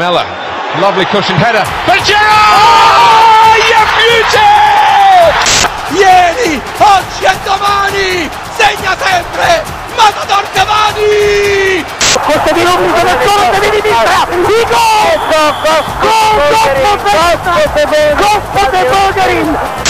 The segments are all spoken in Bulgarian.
Lamella. Lovely cushioned header for Gerrard! Oh, you beauty! Ieri, oggi e domani segna sempre Matador Cavani! Questo di Rubio da solo di gol! Gol! Gol! Gol! Gol! Gol! Gol! Gol! Gol! Gol!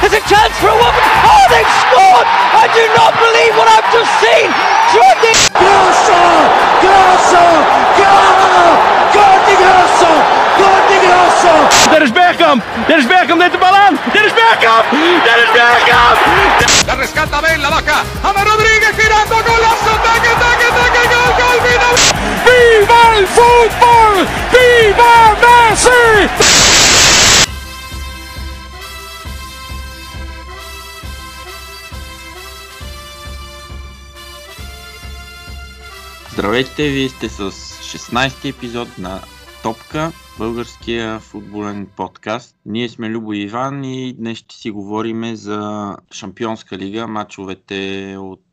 There's a chance for a woman. Oh, they've scored! I do not believe what I've just seen. Jordi. Grosso! Grosso! Gol! Gol di Grosso! Gol di Grosso! Dennis Bergkamp! Dennis Bergkamp neemt de bal aan! Dennis Bergkamp! Dennis Bergkamp! La rescata Ben, la baja, Ama Rodríguez girando, golazo, taque, taque, taque, gol, gol, final! Viva el fútbol! Viva Messi! Здравейте, вие сте с 16-ти епизод на Топка, българския футболен подкаст. Ние сме Любо и Иван и днес ще си говорим за Шампионска лига, мачовете от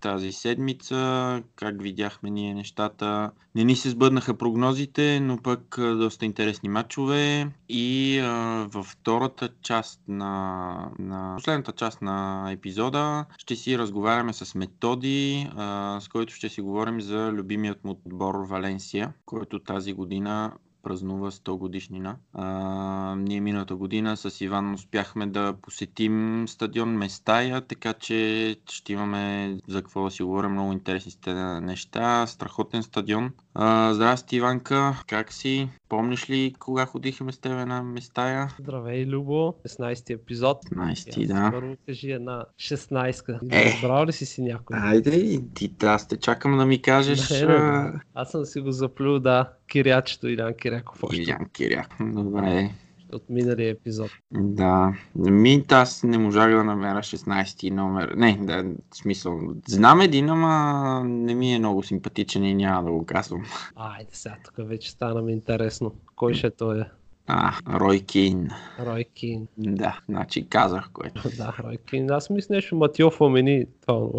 тази седмица, как видяхме ние нещата. Не ни се сбъднаха прогнозите, но пък доста интересни матчове. И а, във втората част на, на последната част на епизода ще си разговаряме с Методи, а, с който ще си говорим за любимият му отбор Валенсия, който тази година празнува 100 годишнина. А, ние миналата година с Иван успяхме да посетим стадион Местая, така че ще имаме за какво да си говорим много интересни неща. Страхотен стадион. А, здрасти, Иванка, как си? Помниш ли кога ходихме с тебе на Местая? Здравей, Любо. 16-ти епизод. 16, Я да. Първо кажи една 16-ка. Е. Разбрал ли си си някой? Айде, ти аз те чакам да ми кажеш Не, не, не. Аз съм си го заплюл, да. Кирячето Илян Киряков още Илян Киряк. Добре. От миналия епизод. Да, ми аз не можах да намеря 16 номер. Не, да, в смисъл. Знам един, ама не ми е много симпатичен и няма да го казвам. Айде сега, тук вече стана ми интересно. Кой ще е той? А, Рой Кейн. Рой Кин. Да, значи казах което. да, Рой Кин. Аз мисля нещо Матио Фомени. Това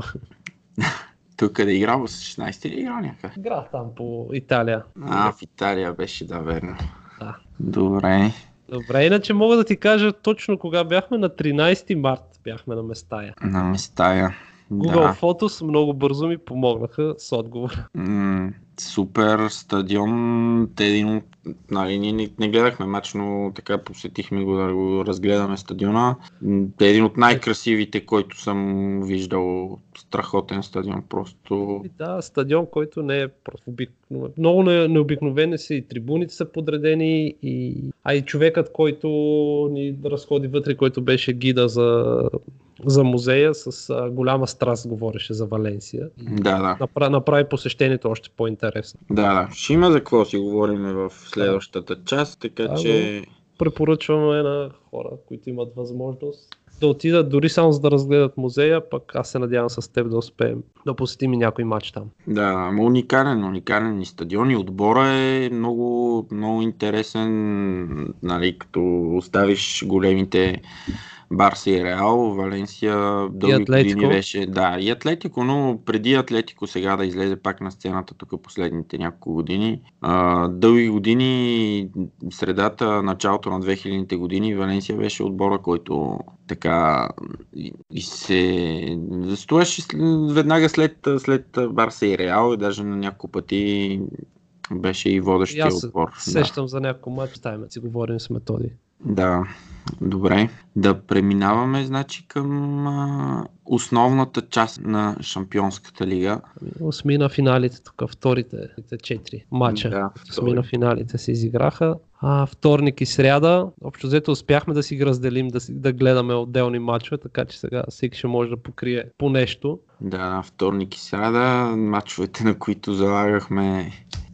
Тук да играл с 16 ли играл някъде? игра там по Италия. А, в Италия беше, да, верно. Да. Добре. Добре, иначе мога да ти кажа точно кога бяхме. На 13 март бяхме на Местая. На местая. Google Да. Photos много бързо ми помогнаха с отговор. М, супер стадион. Те един. Нали, ние не, не гледахме матч, но така посетихме го да го разгледаме стадиона. Те е един от най-красивите, който съм виждал. Страхотен стадион. Просто... Да, стадион, който не е просто обикновен. Много не- необикновени са и трибуните са подредени, и... а и човекът, който ни разходи вътре, който беше гида за, за музея, с а, голяма страст говореше за Валенсия. Да, да. Направи, направи посещението още по-интересно. Да, да. Ще има за какво си говорим в следващата част, така Да, че... Препоръчваме на хора, които имат възможност да отидат дори само за да разгледат музея, пък аз се надявам с теб да успеем да посетим и някой матч там. Да, ама уникален, уникален и стадион и отбора е много, много интересен, нали, като оставиш големите Барса и Реал, Валенсия дълги години беше, да, и Атлетико, но преди Атлетико сега да излезе пак на сцената тук последните няколко години. А, дълги години, средата, началото на 2000-те години, Валенсия беше отбора, който така и, се стоеше веднага след, след Барса и Реал и даже на няколко пъти беше и И водещия аз отбор. сещам за някой матч, да си говорим с методи. Да, добре. Да преминаваме, значи, към а, основната част на Шампионската лига. Осми на финалите, тук вторите те четири матча. Да, Осми на финалите се изиграха. А, вторник и сряда, общо взето успяхме да си ги разделим, да, си, да гледаме отделни матчове, така че сега всеки ще може да покрие по нещо. Да, вторник и сряда, матчовете, на които залагахме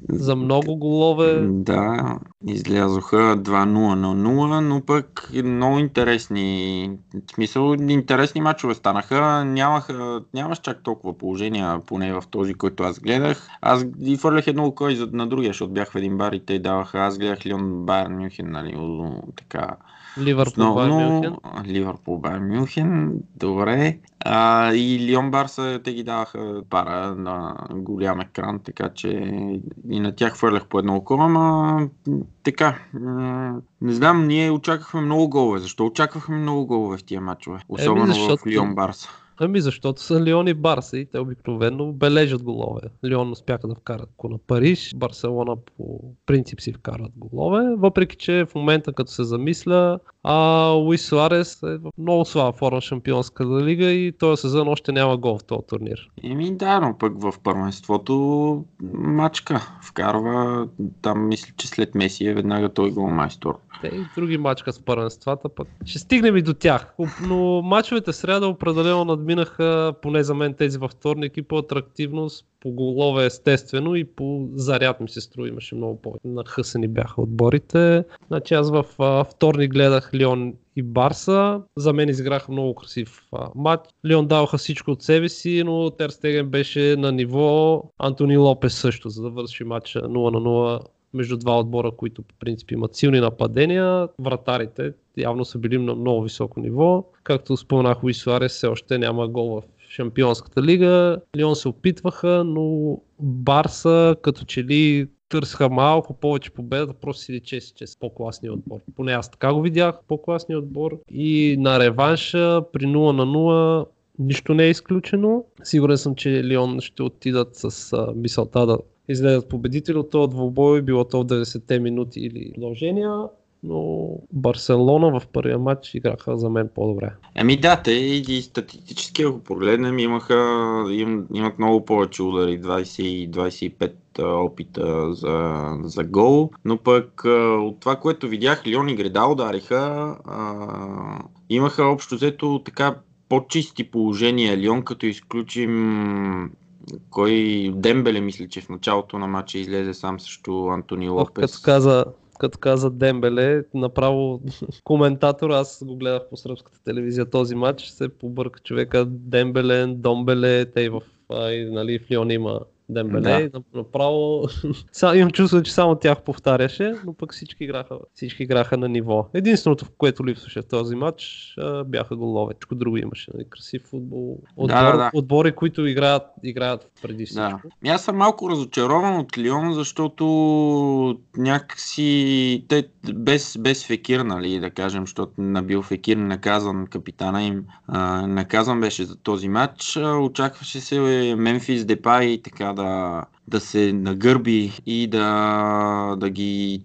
за много голове. Да, излязоха 2-0 на 0, но пък много интересни, в смисъл интересни матчове станаха. Нямаха, нямаш чак толкова положения, поне в този, който аз гледах. Аз и фърлях едно око на другия, защото бях в един бар и те даваха. Аз гледах Лион Байер Мюнхен, нали, така Ливърпул, Мюнхен. Ливърпул, Байер Мюнхен, добре. А, и Лион Барса те ги даваха пара на голям екран, така че и на тях хвърлях по едно око, ама така. Не знам, ние очаквахме много голове. Защо очаквахме много голове в тия матчове? Особено Еми, защото... в Лион Барса. Ами защото са Лион и Барса и те обикновено бележат голове. Лион успяха да вкарат ако на Париж, Барселона по принцип си вкарат голове, въпреки че в момента като се замисля, а Луис Суарес е в много слаба форма в Шампионската лига и този сезон още няма гол в този турнир. Еми да, но пък в първенството мачка вкарва, там мисля, че след Меси е веднага той гол майстор. Те и други мачка с първенствата, пък ще стигнем и до тях. Но мачовете среда определено надминаха, поне за мен тези във вторник и по атрактивност, по голове естествено и по заряд ми се струва имаше много повече. Нахъсани бяха отборите. Значи аз в а, вторник гледах Лион и Барса. За мен изиграха много красив а, матч. Лион даваха всичко от себе си, но Терстеген беше на ниво. Антони Лопес също, за да върши матча 0 на 0 между два отбора, които по принцип имат силни нападения. Вратарите явно са били на много високо ниво. Както споменах, Луис Суарес все още няма гол в Шампионската лига. Лион се опитваха, но Барса като че ли търсиха малко повече победа, просто си личе че с по-класния отбор. Поне аз така го видях, по-класния отбор. И на реванша при 0 на 0 нищо не е изключено. Сигурен съм, че Лион ще отидат с а, мисълта да излезат победители от този двубой, било то в 90-те минути или продължения но Барселона в първия матч играха за мен по-добре. Ами да, те и статистически, ако погледнем, имаха, им, имат много повече удари, 20 25 опита за, за гол, но пък от това, което видях, Лион и Греда удариха, а, имаха общо взето така по-чисти положения Лион, като изключим кой Дембеле, мисля, че в началото на матча излезе сам срещу Антони Лопес. Като каза, като каза Дембеле, направо коментатор, аз го гледах по сръбската телевизия този матч, се побърка човека. Дембеле, Домбеле, те и в, и, нали, в Лион има Дембеле. Да. Направо имам чувство, че само тях повтаряше, но пък всички играха, всички играха на ниво. Единственото, в което липсваше в този матч, бяха голове. Всичко друго имаше. Нали? Красив футбол. Отбор, да, да. Отбори, които играят, играят преди всичко. Да. Аз съм малко разочарован от Лион, защото някакси те без, без Фекир, нали, да кажем, защото набил Фекир, наказан капитана им, а, наказан беше за този матч. Очакваше се Мемфис Депай и така да, да се нагърби и да, да ги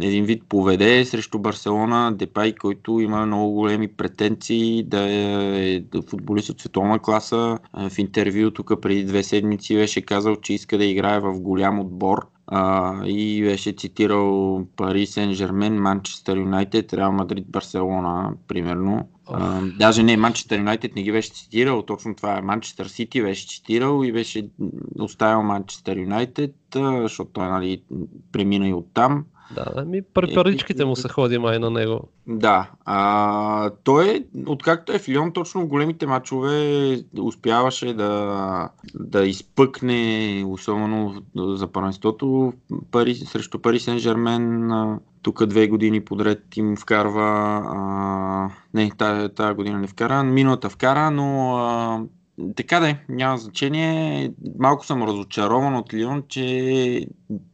един вид поведе срещу Барселона, Депай, който има много големи претенции да е футболист от световна класа. В интервю тук преди две седмици беше казал, че иска да играе в голям отбор а, и беше цитирал Пари Сен Жермен, Манчестър Юнайтед, Реал Мадрид, Барселона, примерно. А, даже не, Манчестър Юнайтед не ги беше цитирал, точно това е Манчестър Сити беше цитирал и беше оставил Манчестър Юнайтед, защото той нали, премина и оттам. Да, ми паричките му се ходи май на него. Да, а, той, е, откакто е в Лион, точно в големите матчове успяваше да, да изпъкне, особено за първенството Пари, срещу Пари Сен Жермен. Тук две години подред им вкарва. А, не, тази година не вкара, миналата вкара, но а, така да е, няма значение. Малко съм разочарован от Лион, че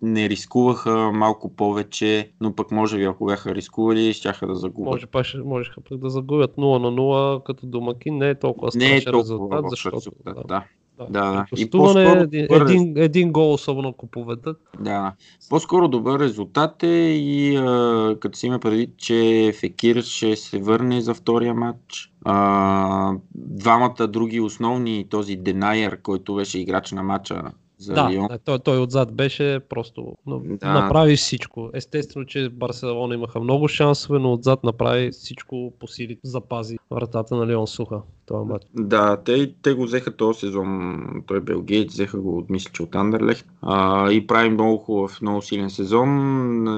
не рискуваха малко повече, но пък може би ако бяха рискували, щяха да загубят. Може, па, можеха пък да загубят 0 на 0 като домакин, не е толкова страшен не е толкова резултат, защото... Резултат, да. да. Да, да. И по-скоро един, добър... един, един гол, особено ако поведат. Да, по-скоро добър резултат е и а, като си има предвид, че Фекир ще се върне за втория матч. А, двамата други основни, този Денайер, който беше играч на матча за да, Лион. той, той отзад беше просто да. направи всичко. Естествено, че Барселона имаха много шансове, но отзад направи всичко по сили, запази вратата на Лион суха. Този матч. Да, те, те го взеха този сезон. Той Белгейт, взеха го от мисля, че от Андерлехт. А, и прави много хубав, много силен сезон.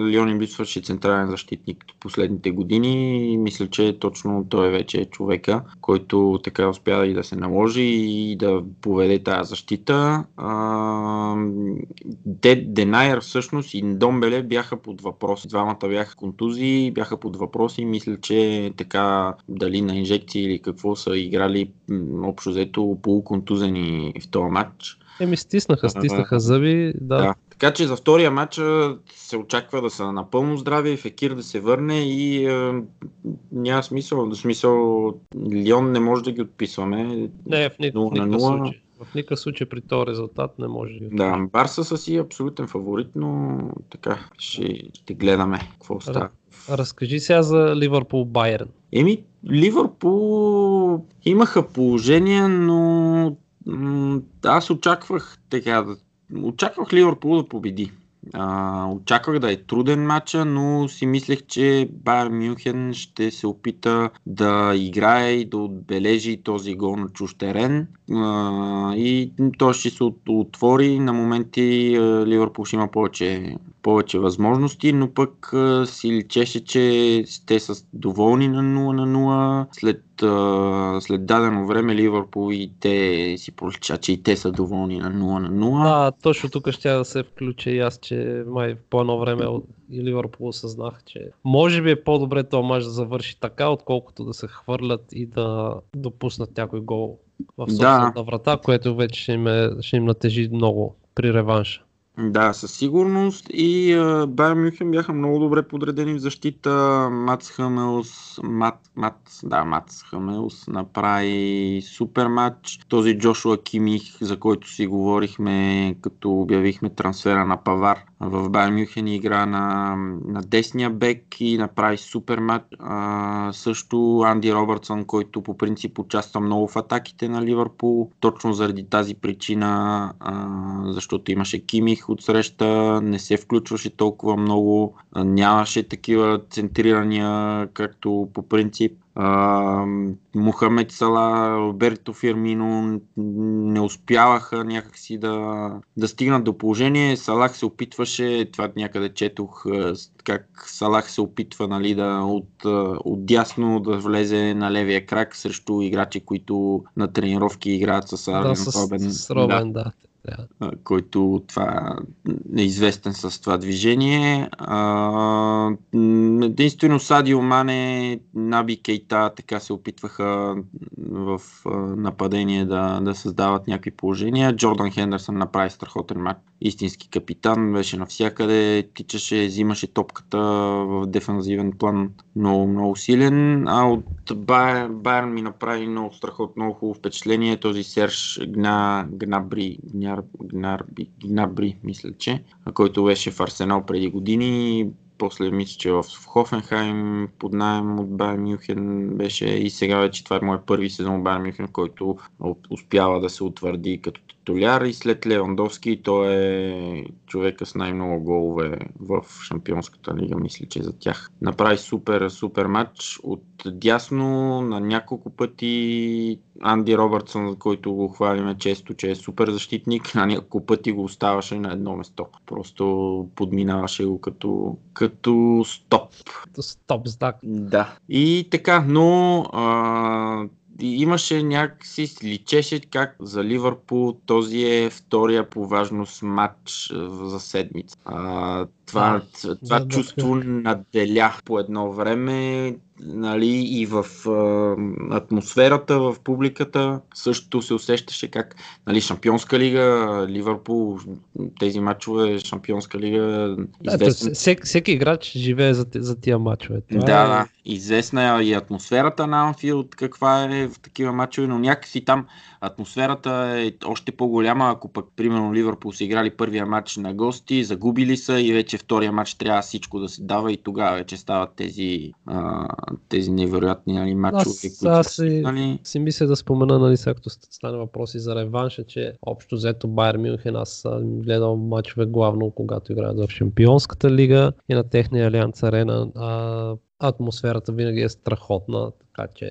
Лион им липсваше централен защитник последните години и мисля, че точно той вече е човека, който така успя и да се наложи и да поведе тази защита. А, де, Денайер всъщност и Домбеле бяха под въпрос. Двамата бяха контузии, бяха под въпрос и мисля, че така дали на инжекции или какво са играли общо взето полуконтузени в този матч. Еми стиснаха, стиснаха зъби, да. да. Така че за втория матч се очаква да са напълно здрави, Фекир да се върне и е, няма смисъл. Смисъл Лион не може да ги отписваме. Не, в, ни, в никакъв случай. В никакъв случай при този резултат не може да Да, Барса са си абсолютен фаворит, но така ще, ще гледаме какво става. Разкажи сега за Ливърпул Байерн. Еми, Ливърпул имаха положение, но аз очаквах така да очаквах Ливърпул да победи. А, очаквах да е труден матча, но си мислех, че Байер Мюнхен ще се опита да играе и да отбележи този гол на чуж терен. А, и той ще се отвори. На моменти Ливърпул ще има повече, повече възможности, но пък си личеше, че те са доволни на 0 на 0. След след дадено време Ливърпул и те си пролича, че и те са доволни на 0 на 0. Да, точно тук ще да се включа и аз, че май по едно време и Ливърпул осъзнах, че може би е по-добре този мач да завърши така, отколкото да се хвърлят и да допуснат някой гол в собствената да. врата, което вече ще им, е, ще им натежи много при реванша. Да, със сигурност. И Байер Мюхен бяха много добре подредени в защита. Мац Хамелс, Мат, Мат, да, Мац Хамелс направи супер матч. Този Джошуа Кимих, за който си говорихме, като обявихме трансфера на Павар в Байер Мюхен игра на, на десния бек и направи супер матч. А, също Анди Робъртсън, който по принцип участва много в атаките на Ливърпул. Точно заради тази причина, а, защото имаше Кимих от среща, не се включваше толкова много, нямаше такива центрирания, както по принцип. Мухамед Сала, Роберто Фирмино не успяваха някакси да, да стигнат до положение. Салах се опитваше, това някъде четох, как Салах се опитва нали, да от, от дясно да влезе на левия крак срещу играчи, които на тренировки играят с Арлен да, с, Робен. С Робен, да. да yeah. който това е известен с това движение. А, единствено Садио Мане, Наби Кейта така се опитваха в нападение да, да създават някакви положения. Джордан Хендерсън направи страхотен матч. Истински капитан, беше навсякъде, тичаше, взимаше топката в дефанзивен план много, много силен. А от Байерн, Байерн ми направи много страхотно, много хубаво впечатление. Този Серж Гна, Гнабри, Гняр, Гнарби, Гнабри, мисля, че, който беше в Арсенал преди години. После мисля, че в Хофенхайм под найем от Байер Мюхен беше. И сега вече това е моят първи сезон в Байер Мюхен, който успява да се утвърди като титуляр и след Левандовски той е човека с най-много голове в Шампионската лига, мисля, че за тях. Направи супер, супер матч от дясно на няколко пъти Анди Робъртсън, който го хвалиме често, че е супер защитник, на няколко пъти го оставаше на едно место. Просто подминаваше го като, като стоп. Като стоп знак. Да. И така, но а, имаше някакси, личеше как за Ливърпул този е втория по важност матч за седмица. А, това, а, това да, чувство да, наделя по едно време нали, и в а, атмосферата, в публиката също се усещаше как нали, Шампионска лига, Ливърпул, тези матчове, Шампионска лига. Известен... Да, всеки, всеки играч живее за, за тия матчове. Това да, е... да, известна е и атмосферата на Анфилд, каква е в такива матчове, но някакси там атмосферата е още по-голяма, ако пък, примерно, Ливърпул са играли първия матч на гости, загубили са и вече втория матч трябва всичко да се дава и тогава вече стават тези, а, тези невероятни нали, матчове, Аз, които аз си, нали, си мисля да спомена, нали, сега като стане въпроси за реванша, че общо взето Байер Мюнхен, аз съм гледал матчове главно когато играят в Шампионската лига и на техния Алианс Арена. А, атмосферата винаги е страхотна, така че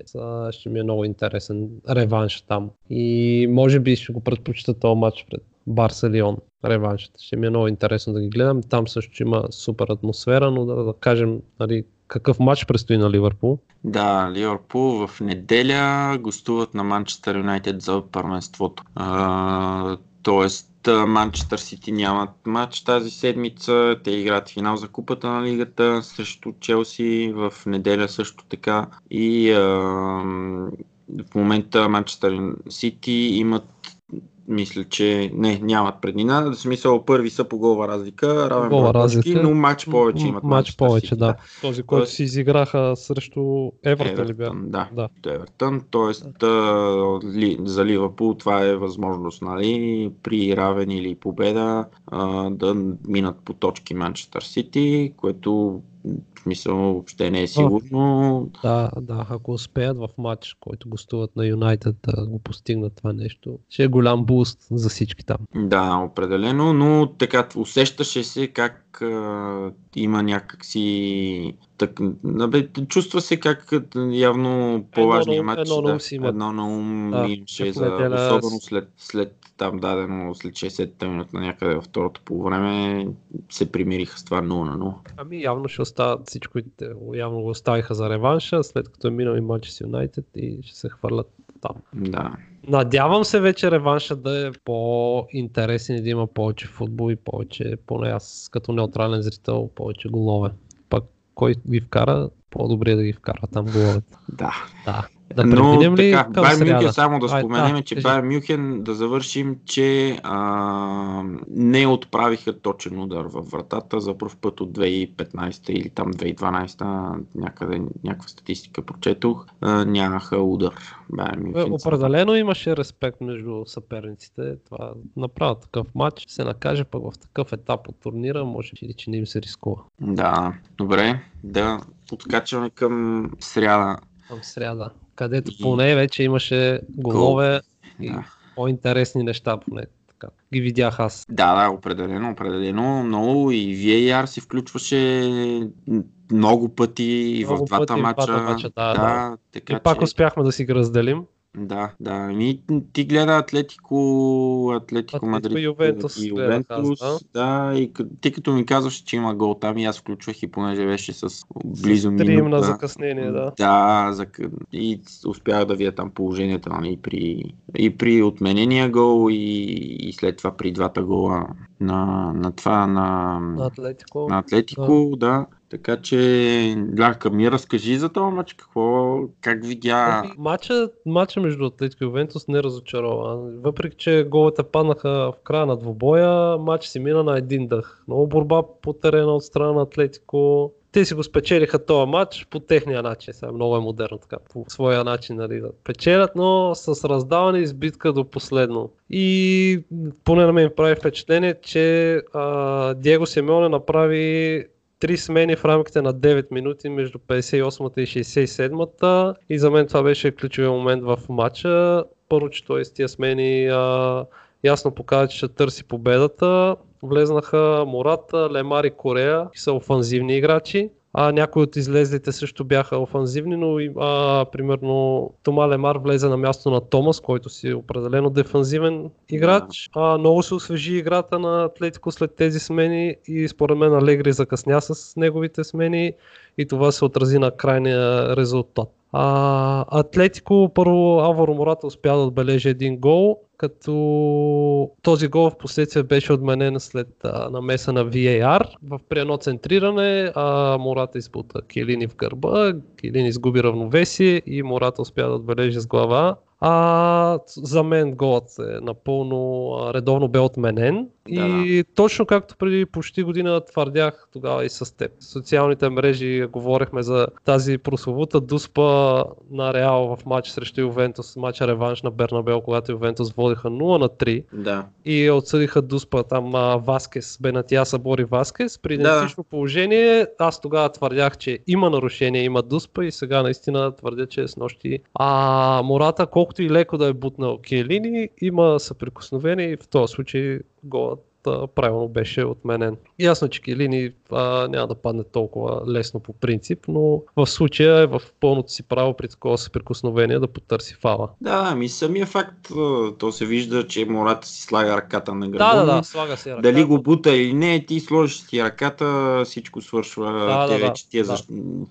ще ми е много интересен реванш там. И може би ще го предпочита този матч пред Барса Лион. Реваншата. Ще ми е много интересно да ги гледам. Там също има супер атмосфера, но да, да кажем нали, какъв матч предстои на Ливърпул. Да, Ливърпул в неделя гостуват на Манчестър Юнайтед за първенството. Тоест Манчестър Сити нямат матч тази седмица. Те играят финал за купата на лигата срещу Челси в неделя също така. И а, в момента Манчестър Сити имат мисля, че не, нямат преднина. В смисъл първи са по голова разлика, равен точки, разлика. но матч повече имат. Матч повече, да. Този, който си изиграха срещу Евертън ли бяха? Да. Да. Евертън, т.е. за Ливърпул това е възможност, нали, при равен или победа да минат по точки Манчестър Сити, което в смисъл въобще не е сигурно. Да, да, ако успеят в матч, който гостуват на Юнайтед да го постигнат това нещо, ще е голям буст за всички там. Да, определено, но така усещаше се как а, има някакси так, абе, чувства се как явно по-важният матч едно на да, ум си имат. едно на ум Да, имаше за, неделя особено след, след там дадено след 60-та минута някъде във второто по време се примириха с това 0 на 0. Ами явно ще остават всичко, явно го оставиха за реванша, след като е минал и матч с Юнайтед и ще се хвърлят там. Да. Надявам се вече реванша да е по-интересен и да има повече футбол и повече, поне аз като неутрален зрител, повече голове. Пак кой ги вкара, по-добре е да ги вкара там головете. Да. Да. Да Но ли така, Байер? Мюнхен, само да Ай, споменем, да, че кажи. Байер Мюнхен, да завършим, че а, не отправиха точен удар във вратата за първ път от 2015 или там 2012, някъде някаква статистика прочетох, а, нямаха удар. Байер Е, Мюнхен. Определено имаше респект между съперниците. Това направо такъв матч се накаже пък в такъв етап от турнира, може би, че не им се рискува. Да, добре, да откачваме към сряда. Към сряда, където И- поне вече имаше голове и Да. по-интересни неща, поне така. Ги видях аз. Да, да, определено, определено. Много и VAR се включваше много пъти и в Много двата пъти мача. мача, да, да. така И пак че... успяхме да си ги разделим. Да, да. Ами, ти гледа Атлетико, Атлетико Мадрид и Ювентус и Ювентус. аз, да. и ти като ми казваш, че има гол там и аз включвах и понеже беше с близо Три им на минута. закъснение, да. Да, за... и успях да видя там положението нали, и, при... и при отменения гол и... и след това при двата гола на, на това на, На Атлетико. на Атлетико, да. Така че, Ляка, ми разкажи за този матч, какво, как видя... Ами, Матча, матча между Атлетико и Ювентус не разочарова. Въпреки, че головете паднаха в края на двубоя, матч си мина на един дъх. Много борба по терена от страна на Атлетико. Те си го спечелиха този матч по техния начин. Сега много е модерно така, по своя начин нали, да печелят, но с раздаване и с битка до последно. И поне на мен прави впечатление, че а, Диего Симеоне направи три смени в рамките на 9 минути между 58-та и 67-та и за мен това беше ключовия момент в матча. Първо, че той с тия смени а, ясно показва, че ще търси победата. Влезнаха Мората, Лемар и Корея, са офанзивни играчи. А някои от излезлите също бяха офанзивни, но а, примерно Тома Лемар влезе на място на Томас, който си е определено дефанзивен играч. А, много се освежи играта на Атлетико след тези смени и според мен Алегри закъсня с неговите смени и това се отрази на крайния резултат. А, Атлетико първо Алваро Мората успя да отбележи един гол, като този гол в последствие беше отменен след а, намеса на VAR. В при едно центриране а, Мората изпута Келини в гърба, Келини изгуби равновесие и Мората успя да отбележи с глава. А, за мен голът е напълно редовно бе отменен. Да, и точно както преди почти година твърдях тогава и с теб. Социалните мрежи говорихме за тази прословута дуспа на Реал в матч срещу Ювентус, матча реванш на Бернабел, когато Ювентус водиха 0 на 3 Да. и отсъдиха дуспа там Васкес, Бенатия Бори Васкес. При Да. идентично положение аз тогава твърдях, че има нарушение, има дуспа и сега наистина твърдя, че с нощи а, Мората, колкото и леко да е бутнал Келини, има съприкосновение и в този случай голът а, правилно беше отменен. Ясно, че Келини а, няма да падне толкова лесно по принцип, но в случая е в пълното си право при такова съприкосновение да потърси фала. Да, ами самия факт, то се вижда, че Мората си слага ръката на гърба. Да, да, да, слага си ръка. Дали го бута или не, ти сложиш си ръката, всичко свършва. Да, Те да, да, вече тия да.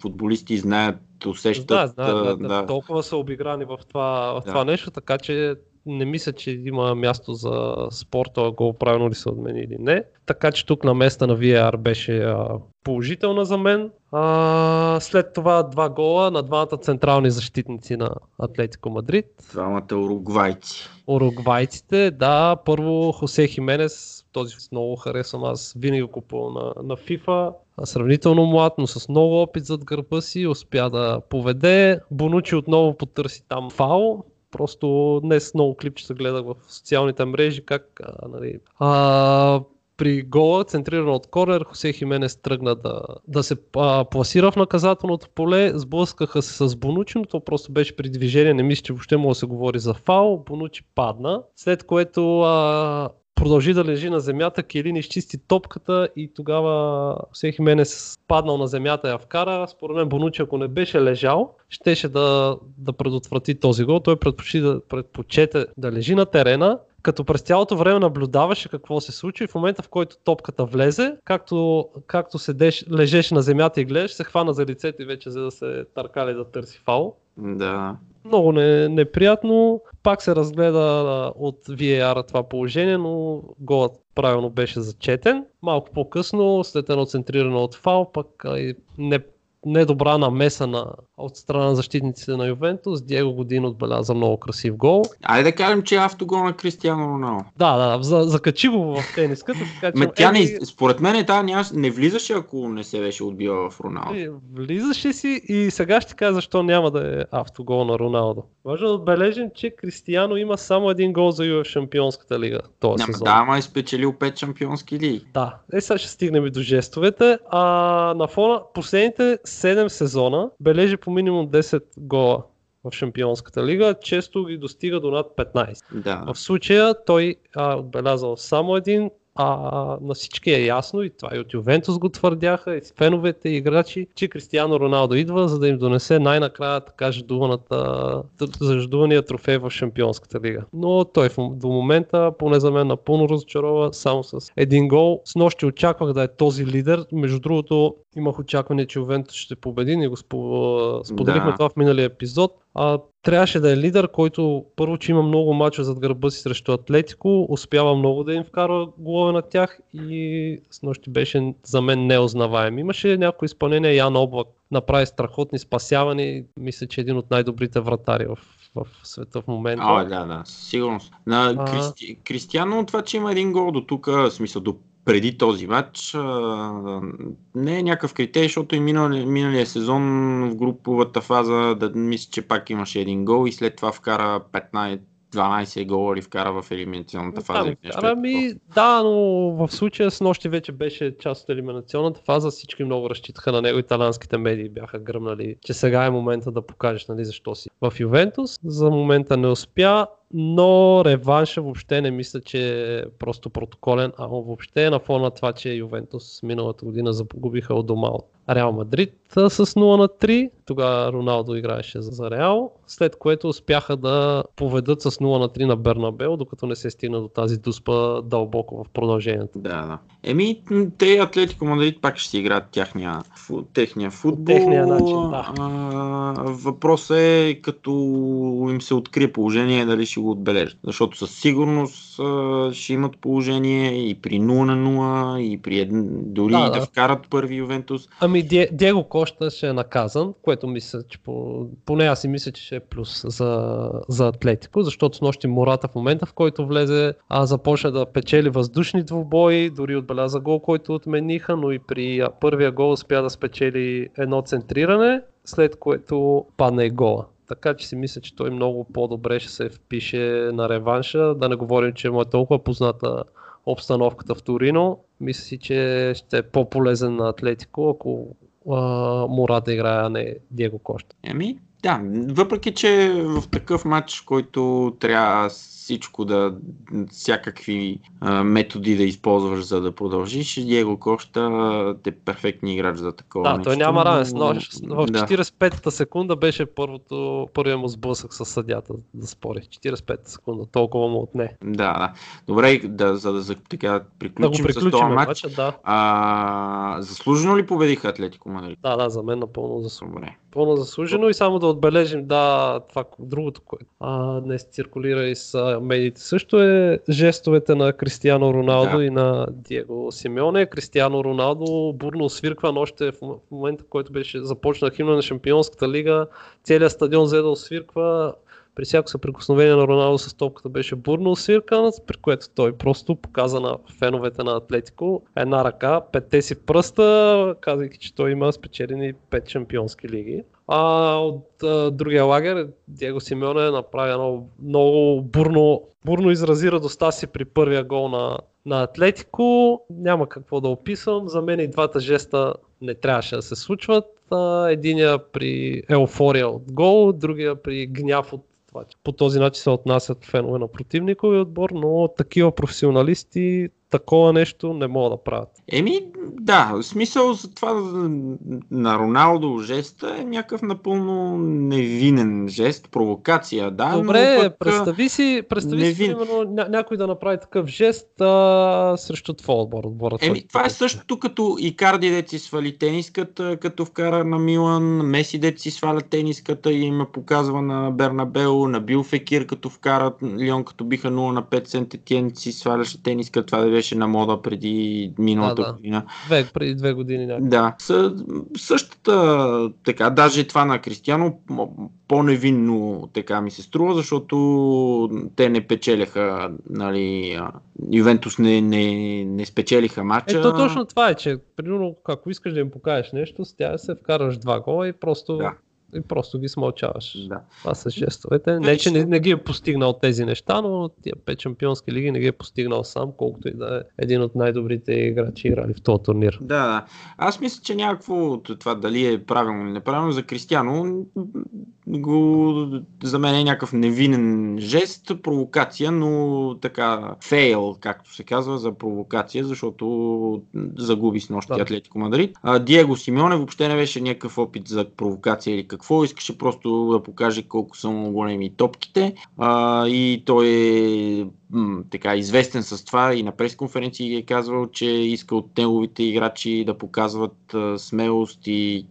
футболисти знаят, усещат. Да, а, да, да, толкова са обиграни в това, в Да. това нещо, така че не мисля, че има място за спорта, гол правилно ли се отмени или не. Така че тук на места на VAR беше а, положителна за мен. А, след това два гола на двамата централни защитници на Атлетико Мадрид. Двамата уругвайци. Уругвайците, да, първо Хосе Хименес, този много харесвам, аз винаги го купувам на, на FIFA, сравнително млад, но с много опит зад гърба си, успя да поведе. Бонучи отново потърси там фал, просто днес много клипчета гледах в социалните мрежи, как а, нали, а, при гола, центриран от корнер, Хосе Хименес тръгна да, да се а, пласира в наказателното поле, сблъскаха се с Бонучи, но то просто беше при движение, не мисля, че въобще може да се говори за фал, Бонучи падна, след което а, продължи да лежи на земята, Келин изчисти топката и тогава Хосе Хименес паднал на земята и я вкара. Според мен Бонучи, ако не беше лежал, щеше да, да предотврати този гол. Той предпочита да, предпочете да лежи на терена, като през цялото време наблюдаваше какво се случи. В момента, в който топката влезе, както, както седеш, лежеше на земята и гледаш, се хвана за лицето и вече за да се търкали да търси фал. Да. Много не, неприятно. Пак се разгледа от VAR това положение, но голът правилно беше зачетен. Малко по-късно, след едно центрирано от фал, пък и не, недобра намеса на, от страна на защитниците на Ювентус. Диего Годин отбеляза много красив гол. Айде да кажем, че е автогол на Кристиано Роналдо. Да, да, за, закачи го в тениската, така че... Тя не, според мен тя няма, не влизаше, ако не се беше отбила в Роналдо. Е, Влизаше си и сега ще кажа защо няма да е автогол на Роналдо. Важно да отбележим, че Кристияно има само един гол за в Шампионската лига този сезон. да, ама е спечелил 5 шампионски лиги. Да, е сега ще стигнем и до жестовете. А на фона последните 7 сезона бележи по минимум 10 гола в Шампионската лига, често ги достига до над 15. Да. В случая той а, отбелязал само един, а на всички е ясно и това и от Ювентус го твърдяха, и феновете и играчи, че Кристиано Роналдо идва, за да им донесе най-накрая така заждувания трофей в Шампионската лига. Но той до момента, поне за мен, напълно разочарова само с един гол. С нощи очаквах да е този лидер. Между другото, имах очакване, че Ювентус ще победи, ние го спо- споделихме Да. това в миналия епизод. А, трябваше да е лидер, който първо, че има много мача зад гърба си срещу Атлетико, успява много да им вкара голове на тях и с нощи беше за мен неузнаваем. Имаше някои изпълнения, Ян Облак направи страхотни спасявания и мисля, че е един от най-добрите вратари в, в света в момента. А, да, да, сигурност. На. Кристи... Кристиано това, че има един гол до тук, в смисъл до преди този матч, не е някакъв критерий, защото и минали, миналия сезон в груповата фаза, да мисля, че пак имаше един гол и след това вкара 15 12 гола ли вкара в елиминационната фаза. Или нещо ами, да, но в случая с нощи вече беше част от елиминационната фаза. Всички много разчитаха на него. Италианските медии бяха гръмнали, че сега е момента да покажеш нали, защо си в Ювентус. За момента не успя, но реванша въобще не мисля, че е просто протоколен, а въобще е на фона на това, че Ювентус миналата година загубиха от дома от Реал Мадрид с 0 на 3. Тогава Роналдо играеше за- Реал, след което успяха да поведат с 0 на 3 на Бернабел, докато не се стигна до тази дуспа дълбоко в продължението. Да, да. Еми, те Атлетико Мадрид пак ще си играят тяхния, фу, техния футбол. техния начин, да. А, въпросът е, като им се открие положение, дали ще си го отбележат. Защото със сигурност а, ще имат положение и при 0 на 0, и при един, дори Да, да, да вкарат първи Ювентус. Ами Ди- Диего Кошта ще е наказан, което мисля, че по... поне аз си мисля, че ще е плюс за, за Атлетико, защото с нощи Мората в момента, в който влезе, а започна да печели въздушни двубои, дори отбеляза гол, който отмениха, но и при първия гол успя да спечели едно центриране, след което падна и гола. Така че си мисля, че той много по-добре ще се впише на реванша. Да не говорим, че му е толкова позната обстановката в Торино. Мисля си, че ще е по-полезен на Атлетико, ако а, Мурата играе, а не Диего Коща. Еми, да, въпреки че в такъв матч, който трябва всичко да, всякакви а, методи да използваш за да продължиш, Диего Коща е перфектни играч за такова Да, нещо. той няма равенство. но- в да. 45-та секунда беше първото, първият му сблъсък с съдята, да спори. 45-та секунда, толкова му отне. Да, да. Добре, да, за да за, така, Да приключим, с приключим този матч. да. А, заслужено ли победиха Атлетико Мадрид? Да, да, за мен напълно заслужено. Добре. Пълно заслужено и само да отбележим, да, това другото, което днес циркулира и с а, медиите също е жестовете на Кристиано Роналдо Да. и на Диего Симеоне. Кристиано Роналдо бурно свирква още в момента, в който беше започна химна на Шампионската лига. Целият стадион взе да освирква. При всяко съприкосновение на Роналдо с топката беше бурно освиркан, при което той просто показа на феновете на Атлетико една ръка, петте си пръста, казвайки, че той има спечелени пет шампионски лиги. А от а, другия лагер, Диего Симеоне направи едно много бурно, бурно изрази радостта си при първия гол на, на Атлетико. Няма какво да описвам. За мен и двата жеста не трябваше да се случват. А, единия при еуфория от гол, другия при гняв от това, че по този начин се отнасят фенове на противниковия отбор, но такива професионалисти такова нещо не могат да правят. Еми, да, в смисъл за това на Роналдо жеста е някакъв напълно невинен жест, провокация, да. Добре, но пък, представи си, представи не си примерно, ня- някой да направи такъв жест а, срещу твой отбор. отбора Еми, това е същото като Икарди дет си свали тениската, като вкара на Милан, Меси дет си сваля тениската и им показва на Бернабео, на Бил Фекир като вкара Лион, като биха 0 на 5 Сент Етиен си сваляше тениска, това да беше на мода преди миналата Да, да. година. Две, преди две години някакво. Да, с, същата, така, даже това на Кристиано по-невинно така ми се струва, защото те не печеляха, нали, Ювентус не, не, не спечелиха матча. Ето точно това е, че примерно ако искаш да им покажеш нещо, с тях се вкараш два гола и просто, Да. И просто ги смълчаваш. Да. Това са жестовете. Не, че не, не ги е постигнал тези неща, но тия пет шампионски лиги не ги е постигнал сам, колкото и да е един от най-добрите играчи играли в този турнир. Да, да. Аз мисля, че някакво от това дали е правилно или неправилно за Кристиано го, за мен е някакъв невинен жест, провокация, но така фейл, както се казва, за провокация, защото загуби с нощи Да. Атлетико Мадрид. А, Диего Симеоне въобще не беше някакъв опит за провокация или какво, искаше просто да покаже колко са му големи топките. А, и той е м, така известен с това и на пресконференции е казвал, че иска от неговите играчи да показват а, смелост и,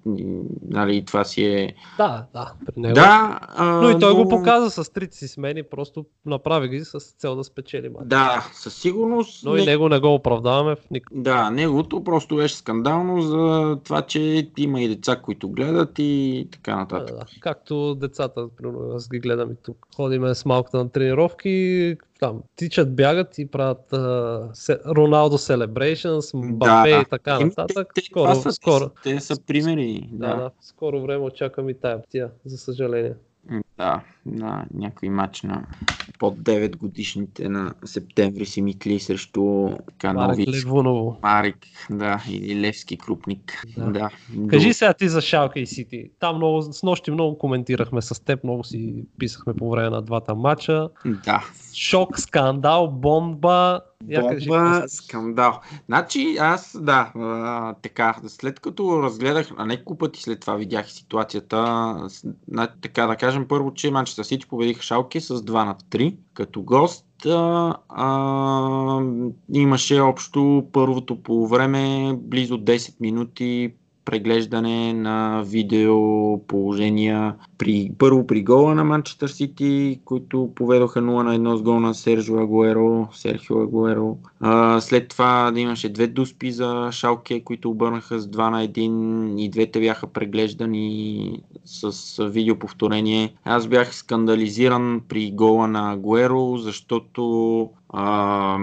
нали, това си е... Да, да, при него. Да, а, Но и той го показа с трите си смени, просто направи ги с цел да спечели матч. Да, със сигурност. Но и него не го оправдаваме в никакъв. Да, неговото просто беше скандално за това, че има и деца, които гледат и така Да, нататък. да. Както децата, примерно, аз ги гледам и тук. Ходиме с малката на тренировки, там, тичат, бягат и правят Роналдо Celebrations, Мбапе и така нататък. Те, те, скоро, са, скоро, Те са примери. да, да, в скоро време очаквам и тая птия, за съжаление. Да, на някой матч на под 9 годишните на септември си митли срещу Марек нови Левуново. Марик, да, или Левски крупник. Да. Да. Кажи сега ти за Шалка и Сити. Там много, с нощи много коментирахме с теб, много си писахме по време на двата матча. Да. Шок, скандал, бомба. Бомба, скандал. Значи аз, да, а, така, след като разгледах, а няколко пъти след това видях ситуацията, на, така да кажем първо, че Манчестър Сити победиха Шалке с 2 на 3 като гост. А, а, имаше общо първото по време близо 10 минути преглеждане на видео положения при, първо при гола на Манчестър Сити, които поведоха 0 на 1 с гол на Сержо Агуеро, Серхио Агуеро. А, след това да имаше две дуспи за Шалке, които обърнаха с 2 на 1 и двете бяха преглеждани с видеоповторение. Аз бях скандализиран при гола на Агуеро, защото а,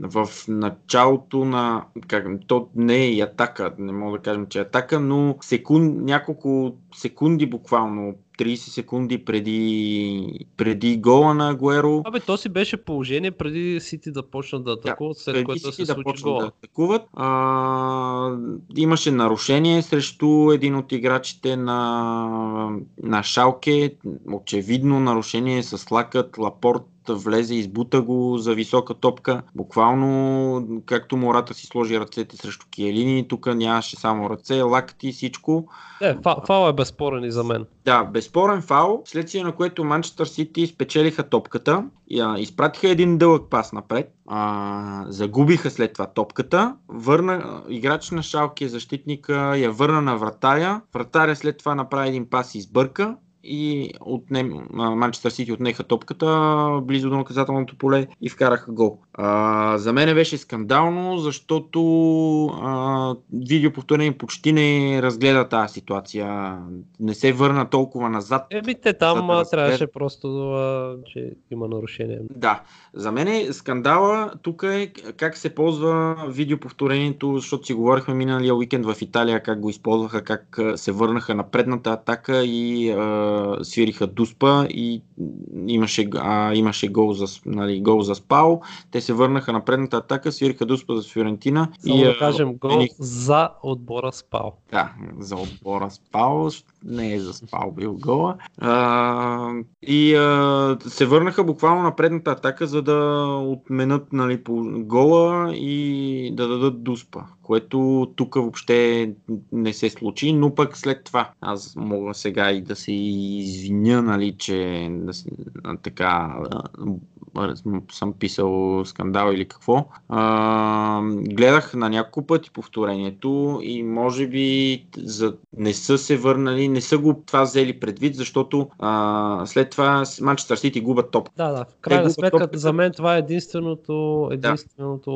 в началото на... Как, то не е и атака, не мога да кажем, че е атака, но секунд, няколко секунди буквално 30 секунди преди, преди гола на Агуеро. Абе, то си беше положение преди Сити да почнат да атакуват, да, след което се да случи гола. Да атакуват. А, имаше нарушение срещу един от играчите на, на Шалке. Очевидно нарушение с лакът, Лапорт влезе, избута го за висока топка. Буквално, както Мората си сложи ръцете срещу Киелини, тук нямаше само ръце, лакти и всичко. Не, фал е безспорен и за мен. Да, безспорен фал, следствие на което Манчестър Сити спечелиха топката, изпратиха един дълъг пас напред, а, загубиха след това топката, върна играч на Шалки, защитника, я върна на вратаря, вратаря след това направи един пас и избърка, и отнем, Манчестър Сити отнеха топката близо до наказателното поле и вкараха гол. А, за мен беше скандално, защото а, видеоповторение почти не разгледа тази ситуация. Не се върна толкова назад. Еми, те там да трябваше просто, а, че има нарушение. Да. За мен скандала тук е как се ползва видеоповторението, защото си говорихме миналия уикенд в Италия как го използваха, как се върнаха на предната атака и а, свириха Дуспа и имаше, а, имаше гол, за, нали, гол за Спал. Те се върнаха на предната атака, свириха Дуспа за Фиорентина. Само и, да кажем гол и... за отбора Спал. Да, за отбора Спал. Не е за Спал бил гола. А, и а, се върнаха буквално на предната атака, за да отменят нали, по гола и да дадат Дуспа което тук въобще не се случи, но пък след това аз мога сега и да се извиня, нали, че да, така съм писал скандал или какво. А, гледах на няколко пъти повторението и може би за, не са се върнали, не са го това взели предвид, защото а, след това Манчестър Сити губят топ. Да, да. В крайна сметка топ... за мен това е единственото, единственото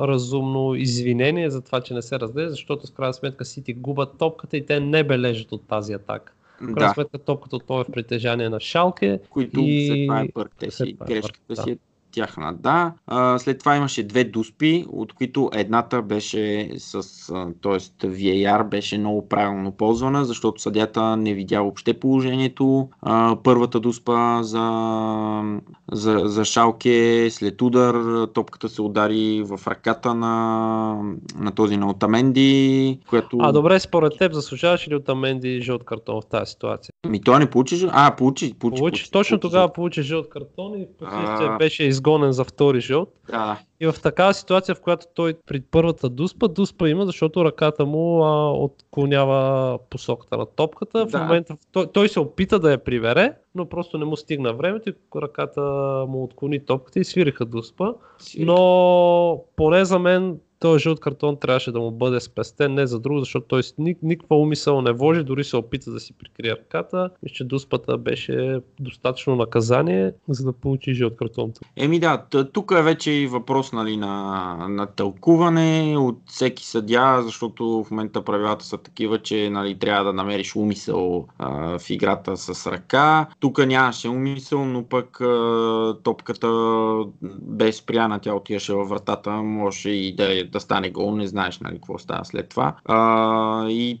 да. разумно извинение за това, че не се разглежда, защото в крайна сметка Сити губят топката и те не бележат от тази атака. В крайна да. сметка топката то е в притежание на Шалке. Които и... след това е пърк, те си, грешката да. си е тяхна, да. А, след това имаше две дуспи, от които едната беше с, т.е. VAR беше много правилно ползвана, защото съдята не видя въобще положението. А, първата дуспа за, за, за Шалке, след удар, топката се удари в ръката на, на този на Отаменди, което... А, добре, според теб заслужаваш ли Отаменди жълт картон в тази ситуация? Ми той не получи, а, получи, получи, получи, получи точно получи, тогава получи жълт картон и а... беше изгонен за втори жълт. Да. И в такава ситуация, в която той при първата дуспа, дуспа има, защото ръката му а, отклонява посоката на топката. Да. В момента той, той се опита да я привере, но просто не му стигна времето и ръката му отклони топката и свириха дуспа. Но поне за мен този жълт картон трябваше да му бъде спестен, не за друго, защото той ник, никаква умисъл не вложи, дори се опита да си прикрие ръката. Мисля, че дуспата беше достатъчно наказание, за да получи жълт картон. Еми да, тук е вече и въпрос нали, на, на тълкуване от всеки съдя, защото в момента правилата са такива, че нали, трябва да намериш умисъл а, в играта с ръка. Тук нямаше умисъл, но пък а, топката без спряна, тя отиваше във вратата, може и да е да стане гол, не знаеш нали, какво става след това. А, и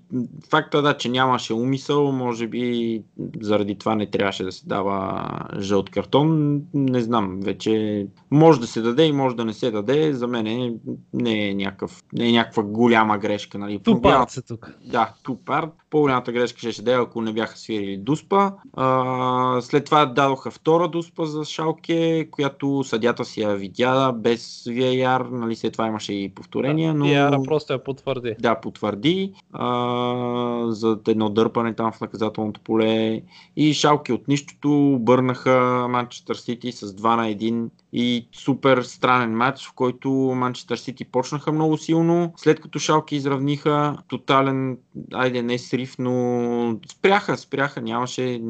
факта да, че нямаше умисъл, може би заради това не трябваше да се дава жълт картон. Не знам, вече може да се даде и може да не се даде. За мен не е, някакъв, не е някаква голяма грешка. Нали. Тупарт се тук. Да, тупарт. По-голямата грешка ще се даде, ако не бяха свирили дуспа. А, след това дадоха втора дуспа за Шалке, която съдята си я видя без VAR. Нали, след това имаше и повторения, но... VR просто я потвърди. Да, потвърди а, за едно дърпане там в наказателното поле и шалки от нищото обърнаха Манчестър Сити с 2 на 1 и супер странен матч, в който Манчестър Сити почнаха много силно, след като Шалки изравниха тотален, айде не срив, но спряха, спряха, нямаше,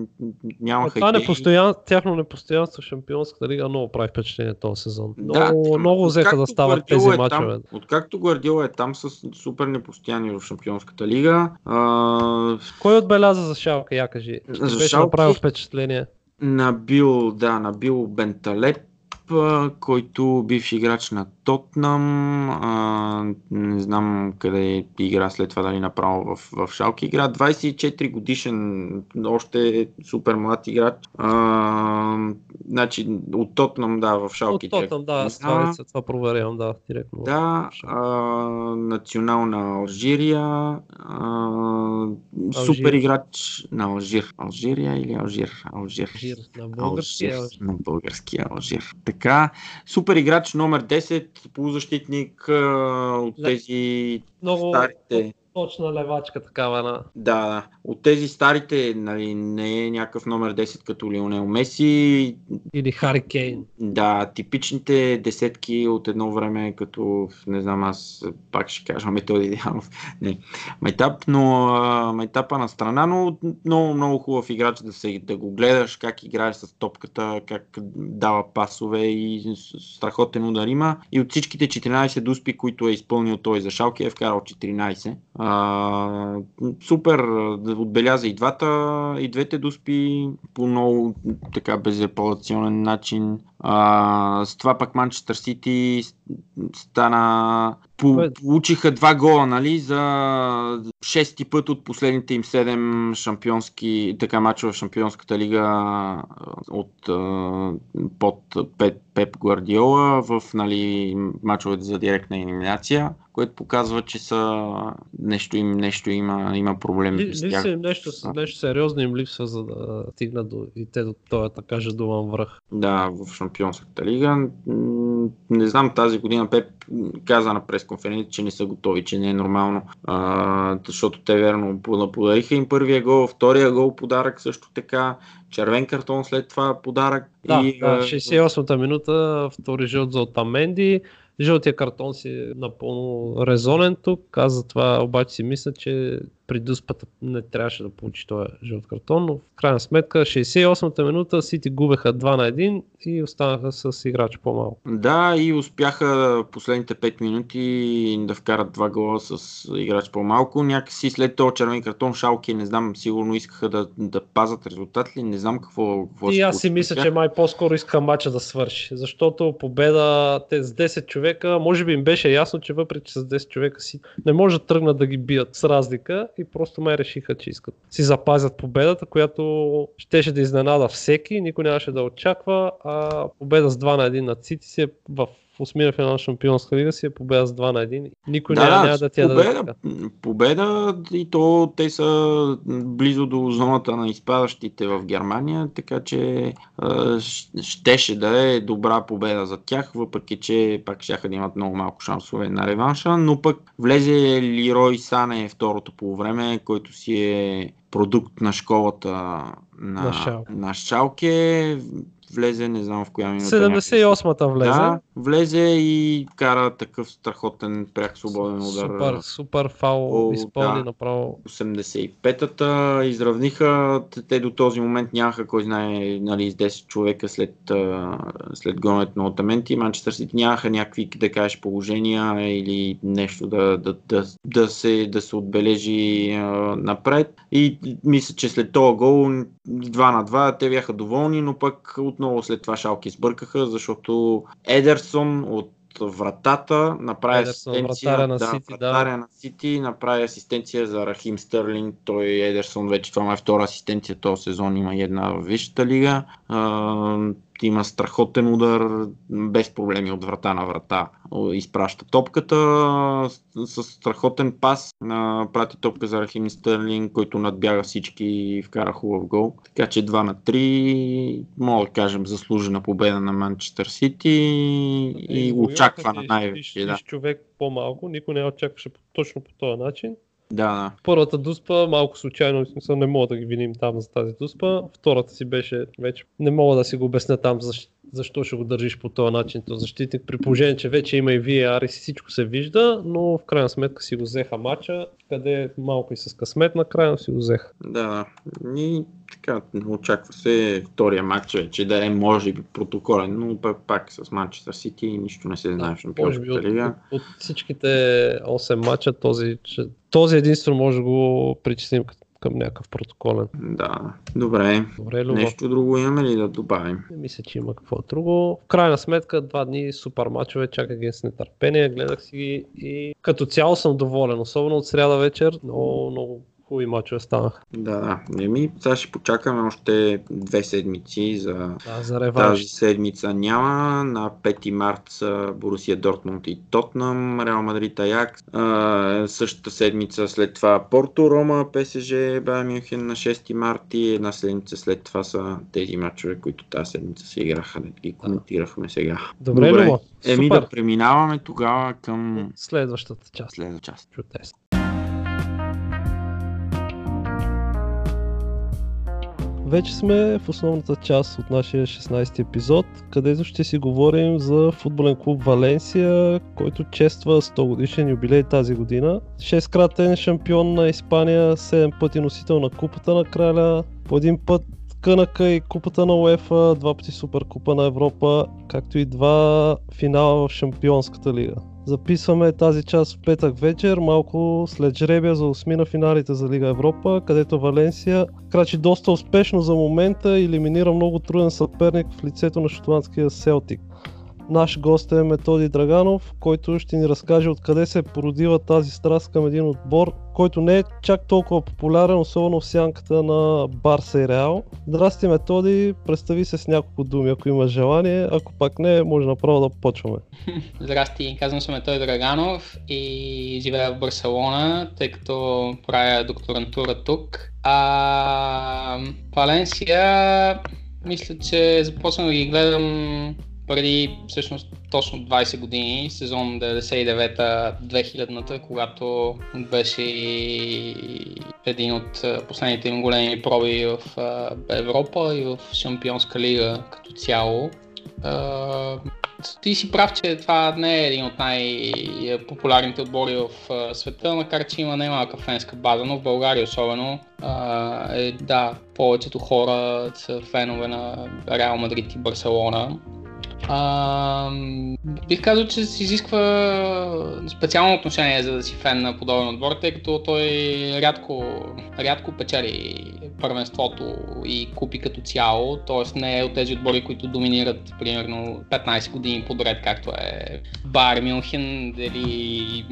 нямаха Това непостоян, тяхно непостоянство в Шампионската лига много прави впечатление този сезон. Да, много, много взеха да стават Гвардиола тези е мачове. Там, откакто Гвардиола е там с супер непостоянни в Шампионската лига, а, Кой отбеляза за Шалка, я кажи? За беше Шалке? направил впечатление. Набил, да, набил Бенталеп, а, който бивш играч на Тотнам, а, не знам къде игра след това дали направо в, в Шалки игра. 24 годишен, още супер млад играч. А, значи от Тотнам, да, в Шалки. От Тотъм, да, аз това, това проверявам, да, директно. Да, а, национална Алжирия, а, супер играч на Алжир. Алжирия или Алжир? Алжир. Алжир, на български Алжир, Алжир. на български Алжир. Така, супер играч номер 10, полузащитник а, от тези Много старите. Точна левачка такава на... Да, да. От тези старите, нали, не е някакъв номер 10 като Лионел Меси. Или Хари Кейн. Да, типичните десетки от едно време, като, не знам, аз пак ще кажа Методи Дианов. Не, Майтап, но а, Майтапа на страна, но много, много хубав играч да, се, да го гледаш, как играе с топката, как дава пасове и страхотен удар има. И от всичките 14 дуспи, които е изпълнил той за Шалки, е вкарал 14. А, супер, да отбеляза и двата, и двете дуспи по много така безрепалационен начин. А, с това пък Манчестър Сити стана... По, получиха два гола, нали, за шести път от последните им седем шампионски, така мачове в Шампионската лига от под Пеп, Пеп Гвардиола в нали, мачовете за директна елиминация, което показва, че са нещо им, нещо има, има проблем. Ли- с тях. им нещо, нещо сериозно им липсва, за да стигнат до, и те до този, така жадуван връх. Да, в Шампионската лига. Не знам, тази година Пеп каза на пресконференция, че не са готови, че не е нормално, а, защото те верно пода- подариха им първия гол, втория гол подарък също така, червен картон след това подарък. Да, и, да, а, 68-та минута, втори жълт за Отаменди. Жълтия картон си е напълно резонен тук. Аз затова обаче си мисля, че при дуспата не трябваше да получи този жълт картон, но в крайна сметка 68-та минута Сити губеха 2 на 1 и останаха с играч по-малко. Да, и успяха последните 5 минути да вкарат два гола с играч по-малко. Някакси след този червен картон Шалки, не знам, сигурно искаха да, да пазат резултат ли, не знам какво, какво И аз си мисля, че май по-скоро иска матча да свърши, защото победа те с 10 човека, може би им беше ясно, че въпреки че с 10 човека си не може да тръгнат да ги бият с разлика и просто май решиха, че искат. Си запазят победата, която щеше да изненада всеки, никой нямаше да очаква, а победа с 2 на 1 над Сити си е в осмина финал на Шампионска лига си е победа с 2 на 1. Никой Да, няма, да, няма да ти я даде победа, така. победа и то те са близо до зоната на изпадащите в Германия, така че а, щеше да е добра победа за тях, въпреки че пак ще да имат много малко шансове на реванша, но пък влезе Лирой Сане второто полувреме, който си е продукт на школата на, На Шалке. на Шалке. Влезе, не знам в коя минута. някъде. 78-та влезе. Да, влезе и кара такъв страхотен пряк свободен удар. Супер, супер фал О, изпълни да. направо. 85-та изравниха. Те до този момент нямаха, кой знае, нали, с 10 човека след, след гонът на Отаменти. Манчестър Сити нямаха някакви, да кажеш, положения или нещо да, да, да, да, се, да се отбележи а, напред. И мисля, че след този гол 2 на 2 те бяха доволни, но пък отново след това шалки сбъркаха, защото Едерсон от вратата направи Едерсон, асистенция вратаря на да, Сити, да. на Сити направи асистенция за Рахим Стърлинг. Той Едерсон вече това е втора асистенция този сезон, има една в Висшата лига. Има страхотен удар, без проблеми от врата на врата. Изпраща топката с, страхотен пас. Прати топка за Рахим Стърлинг, който надбяга всички и вкара хубав гол. Така че 2 на 3, мога да кажем, заслужена победа на Манчестър Сити и го очаквана имаха, най-вече. Е, Да. човек по-малко, никой не очакваше точно по този начин. Да, да. Първата дуспа, малко случайно, смисъл не мога да ги виним там за тази дуспа. Втората си беше вече, не мога да си го обясня там защо, защо ще го държиш по този начин, то защитник, при положение, че вече има и VAR и всичко се вижда, но в крайна сметка си го взеха матча, къде малко и с късмет накрая си го взеха. Да, и така, очаква се втория матч вече да е може би протоколен, но пак, пак с Манчестър Сити нищо не се знае в Може би Шампионската лига. от, от, всичките 8 матча този, че, този единствено може да го причислим към, към някакъв протоколен. Да, добре. Добре. Нещо друго имаме ли да добавим? Не мисля, че има какво друго. В крайна сметка, два дни супер мачове, чаках ги с нетърпение, гледах си ги и като цяло съм доволен, особено от сряда вечер, много, много хубави мачове станаха. Да, да. Еми, сега ще почакаме още две седмици за Да, за тази реванш. седмица няма. На 5 март са Борусия Дортмунд и Тотнам, Реал Мадрид Аякс. А, същата седмица след това Порто, Рома, ПСЖ, Байер Мюнхен на 6 март и една седмица след това са тези матчове, които тази седмица се играха, да ги коментирахме сега. Добре, Любо. Еми Супер. да преминаваме тогава към Следващата част. следва част. Чудесно. Вече сме в основната част от нашия 16 епизод, където ще си говорим за футболен клуб Валенсия, който чества 100 годишен юбилей тази година. 6-кратен шампион на Испания, 7 пъти носител на купата на краля, по един път кънака и купата на УЕФА, два пъти суперкупа на Европа, както и два финала в Шампионската лига. Записваме тази част в петък вечер, малко след жребия за осми на финалите за Лига Европа, където Валенсия крачи доста успешно за момента и елиминира много труден съперник в лицето на шотландския Селтик. Наш гост е Методи Драганов, който ще ни разкаже откъде се породила тази страст към един отбор, който не е чак толкова популярен, особено в сянката на Барса и Реал. Здрасти Методи, представи се с няколко думи, ако има желание, ако пак не, може направо да почваме. Здрасти, казвам се Метой Драганов и живея в Барселона, тъй като правя докторантура тук. А, Валенсия, мисля, че започнах да ги гледам преди всъщност точно 20 години, сезон 99-2000-та, когато беше един от последните им големи проби в Европа и в Шампионска лига като цяло. Ти си прав, че това не е един от най-популярните отбори в света, макар че има немалка фенска база, но в България особено. Е, да, повечето хора са фенове на Реал Мадрид и Барселона. А, бих казал, че се изисква специално отношение за да си фен на подобен отбор, тъй като той рядко, рядко печели първенството и купи като цяло, т.е. не е от тези отбори, които доминират примерно 15 години подред, както е Бар Мюнхен или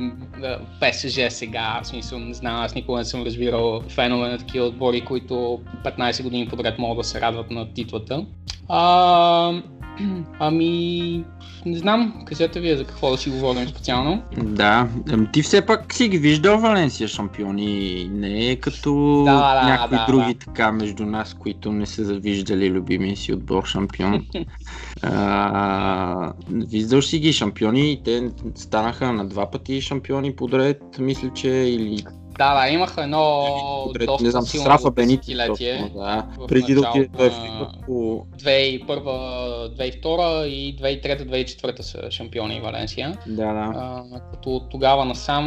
ПСЖ сега, в смисъл не знам, аз никога не съм разбирал фенове на такива отбори, които 15 години подред могат да се радват на титлата. А, Ами, не знам, кажете вие за какво да си говорим специално. Да, ами ти все пак си ги виждал Валенсия шампиони, не е като Да, да, някои да, други да. така между нас, които не са завиждали любимия си отбор шампион. а, виждал си ги шампиони те станаха на два пъти шампиони подред, мисля, че или Да, да, имаха едно подред, доста не знам, силно Рафа Бенити. точно, Да, в преди да отиде той в началото на- Ливърпул. 2001, 2002 и 2003-2004 са шампиони Валенсия. Да, да. А, като от тогава насам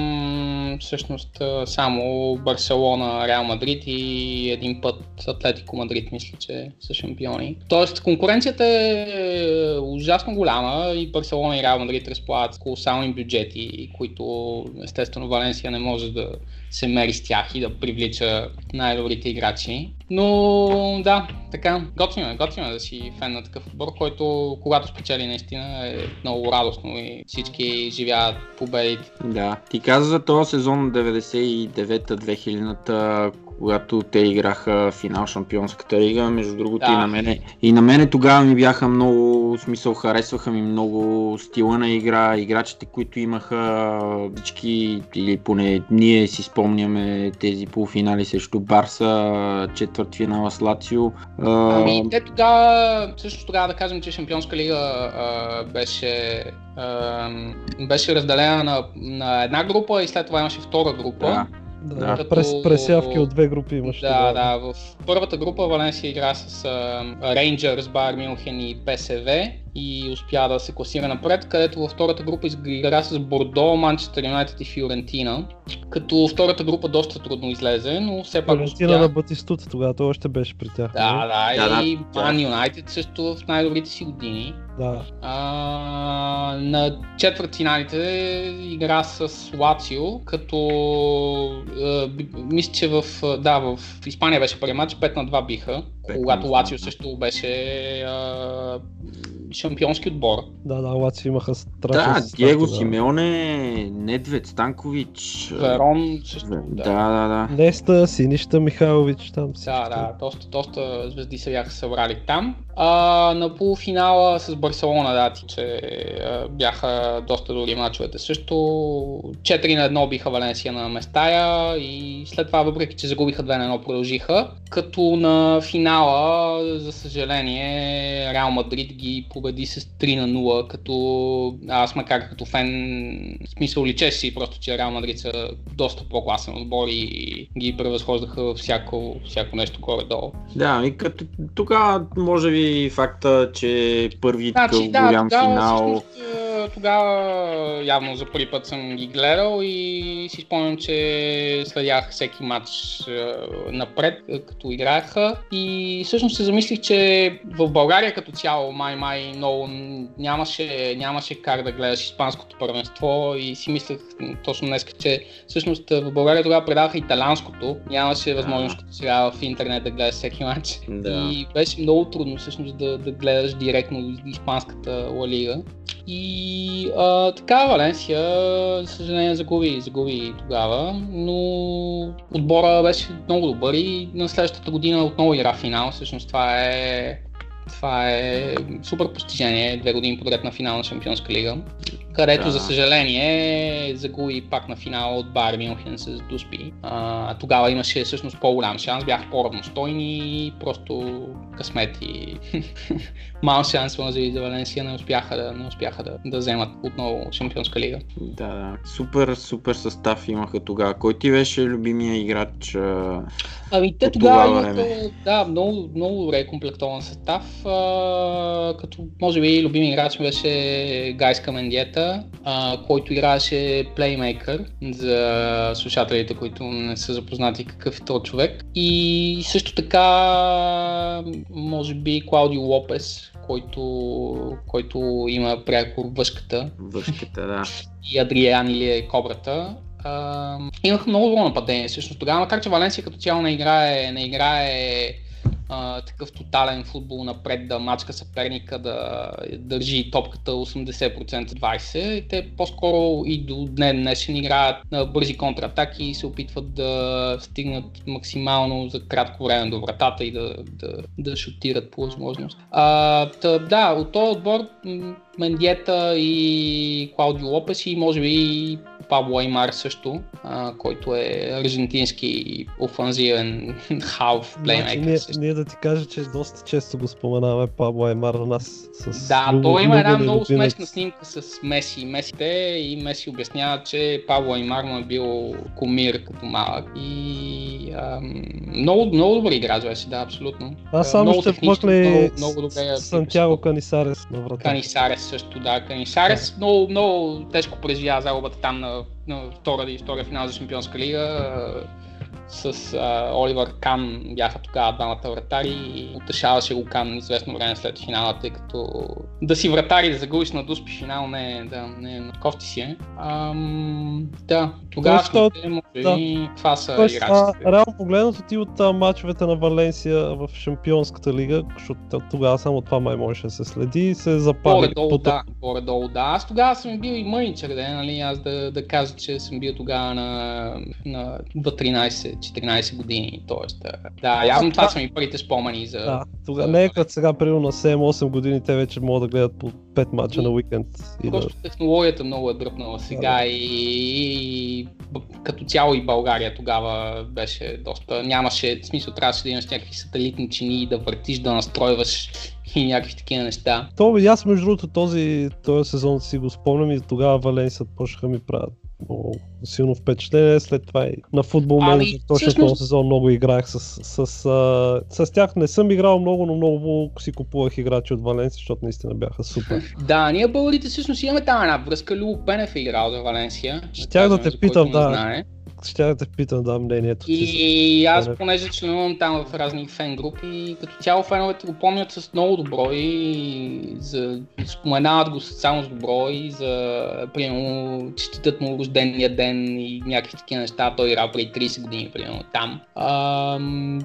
всъщност само Барселона, Реал Мадрид и един път Атлетико Мадрид мисля, че са шампиони. Тоест конкуренцията е ужасно голяма и Барселона и Реал Мадрид разполагат колосални бюджети, които естествено Валенсия не може да се мери с тях и да привлича най-добрите играчи. Но да, така, готино е, готино е да си фен на такъв отбор, който когато спечели наистина е много радостно и всички живеят победите. Да. Ти каза за този сезон 99-та, 2000-та, когато те играха финал Шампионската лига. Между другото Да. и на мене. И на мене тогава ми бяха много, смисъл харесваха ми много стила на игра, играчите, които имаха всички, или поне ние си спомняме тези полуфинали срещу Барса, четвърт финала с Лацио. Ами, те тогава, също тогава да кажем, че Шампионска лига а, беше, а, беше разделена на, на една група и след това имаше втора група. Да. Да, Като- през, пресявки от две групи имаш. Да, да. В първата група Валенсия игра с Рейнджърс, Байер Мюнхен и ПСВ и успя да се класира напред, където във втората група игра с Бордо, Манчестър Юнайтед и Фиорентина. Като втората група доста трудно излезе, но все пак Валентина успя. на Батистута тогава, той още беше при тях. Да, нали? да, Да, и Ман да. Юнайтед също в най-добрите си години. Да. А, на четвъртфиналите игра с Лацио, като а, би- мисля, че в, да, в Испания беше първи матч, 5 на 2 биха, когато два, Лацио също беше а, шампионски отбор. Да, да, Лаци имаха страшно. Да, Диего Симеоне, Недвед Станкович. Верон също. Да, Да, да, да. Неста, Синища, Михайлович, там всички. Да, да, доста, доста звезди се бяха събрали там. А, на полуфинала с Барселона, да, ти, че бяха доста добри мачовете също. 4 на 1 биха Валенсия на Местая и след това, въпреки че загубиха 2 на 1, продължиха. Като на финала, за съжаление, Реал Мадрид ги победи с 3 на 0, като аз макар като фен, в смисъл личеше си просто, че Реал Мадрид са доста по-класен отбор и ги превъзхождаха във всяко, всяко нещо горе-долу. Да, и като тогава може би факта, че първи Значи, да, голям тогава, финал. всъщност, е, тогава явно за първи път съм ги гледал и си спомням, че следях всеки матч е, напред, като играеха. И всъщност се замислих, че в България като цяло май-май много нямаше, нямаше как да гледаш испанското първенство и си мислех точно днес, че всъщност в България тогава предаваха италянското. Нямаше възможност като сега в интернет да гледаш всеки матч. Да. И беше много трудно всъщност да, да гледаш директно испанската Ла Лига. И а, така Валенсия, за съжаление, загуби, загуби тогава, но отбора беше много добър и на следващата година отново игра финал. Всъщност това е това е супер постижение, две години подред на финал на Шампионска лига, където Да. за съжаление загуби пак на финал от Байер Мюнхен с Дуспи. А, тогава имаше всъщност по-голям шанс, бяха по-равностойни, просто късмет и мал шанс може за Валенсия не успяха да, не успяха да, да вземат отново Шампионска лига. Да, да. Супер, супер състав имаха тогава. Кой ти беше любимия играч? а, Ами те тогава имаха да, много, много добре комплектован състав. А, като може би любими играч беше Гайска Мендиета, а, който играеше плеймейкър за слушателите, които не са запознати какъв е този човек. И също така, може би Клаудио Лопес, който, който има пряко въшката Въшката, да. и Адриан или е Кобрата. А, имах много добро нападение всъщност тогава, макар че Валенсия като цяло не играе, не играе а, такъв тотален футбол напред, да мачка съперника, да държи топката 80% 20%. Те по-скоро и до днес днешен играят на бързи контратаки и се опитват да стигнат максимално за кратко време до вратата и да, да, да шутират по възможност. А, та, да, от този отбор Мендиета и Клаудио Лопес и може би и Пабло Аймар също, а, който е аржентински офанзивен халф плеймейкър. Значи, ние, ние да ти кажа, че доста често го споменаваме Пабло Аймар на нас. С Да, той има една много смешна снимка с Меси. Месите и Меси обяснява, че Пабло Аймар му е бил кумир като малък. И ам, много, много добър играч беше, да, абсолютно. Аз А, само много ще вмъкна и много, много добре. я Сантьяго Канисарес на врата. Канисарес също, да. Канисарес много, много тежко преживя загубата там на, на втора и втория финал за Шампионска лига с а, Оливър Кан бяха тогава двамата вратари и утешаваше го Кан известно време след финала, тъй като да си вратари да загубиш на дуспи финал не е, да, не е, кофти си е. Ам, да, тогава Точно, може да. и това са Тоест, играчите. А, реално погледнато ти от а, матчовете на Валенсия в Шампионската лига, защото тогава само това май можеше да се следи, и се запали. Горе-долу да, горе-долу да. Аз тогава съм бил и мъничър, да, нали, аз да, да кажа, че съм бил тогава на, на 12 13 години. Тоест, да, явно това, са ми първите спомени за... Да, тогава не е като сега, примерно на 7-8 години, те вече могат да гледат по 5 мача на уикенд. И просто да... технологията много е дръпнала сега да, и, и, и като цяло и България тогава беше доста... Нямаше смисъл, трябваше да имаш някакви сателитни чини да въртиш, да настройваш и някакви такива неща. То, и аз между другото този, този сезон си го спомням и тогава Валенсия почнаха ми правят много силно впечатление. След това и на футбол Ами, менеджер точно всъщност- този сезон много играех с, с, с, а, с тях. Не съм играл много, но много си купувах играчи от Валенсия, защото наистина бяха супер. Да, ние българите всъщност имаме там една връзка. Любо Пенев е играл за Валенсия. Щях да казваме, те питам, да. знае. Ще да те питам, да, мнението ти. И аз, понеже членувам там в разни фен групи, като цяло феновете го помнят с много добро и за, споменават го само с добро и за, примерно, честитат му рождения ден и някакви такива неща. Той играл преди 30 години, примерно, там. Ам,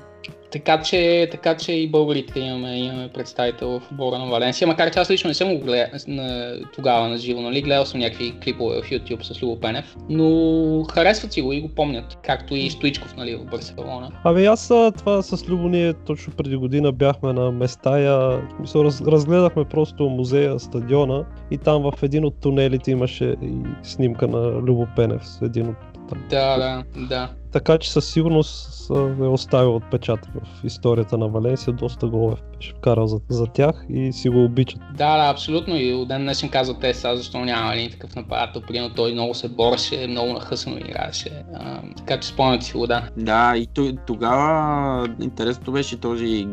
така че, така че и българите имаме, имаме представител в отбора на Валенсия, макар че аз лично не съм го гледал на, тогава на живо, нали? Гледал съм някакви клипове в YouTube с Любо Пенев, но харесват си го и го помнят, както и Стоичков, нали, в Барселона. Ами аз това с Любо ние точно преди година бяхме на Местая, в смисъл, раз, разгледахме просто музея, стадиона и там в един от тунелите имаше и снимка на Любо Пенев с един от там. Да, да, да. Така че със сигурност е оставил отпечатък в историята на Валенсия, доста голове беше вкарал за, за тях и си го обичат. Да, да, абсолютно. И от ден днешен казват те сега, защо няма един такъв нападател. Примерно той много се бореше, много нахъсано играеше. А, така че спомнят си го, да. Да, и тогава интересното беше този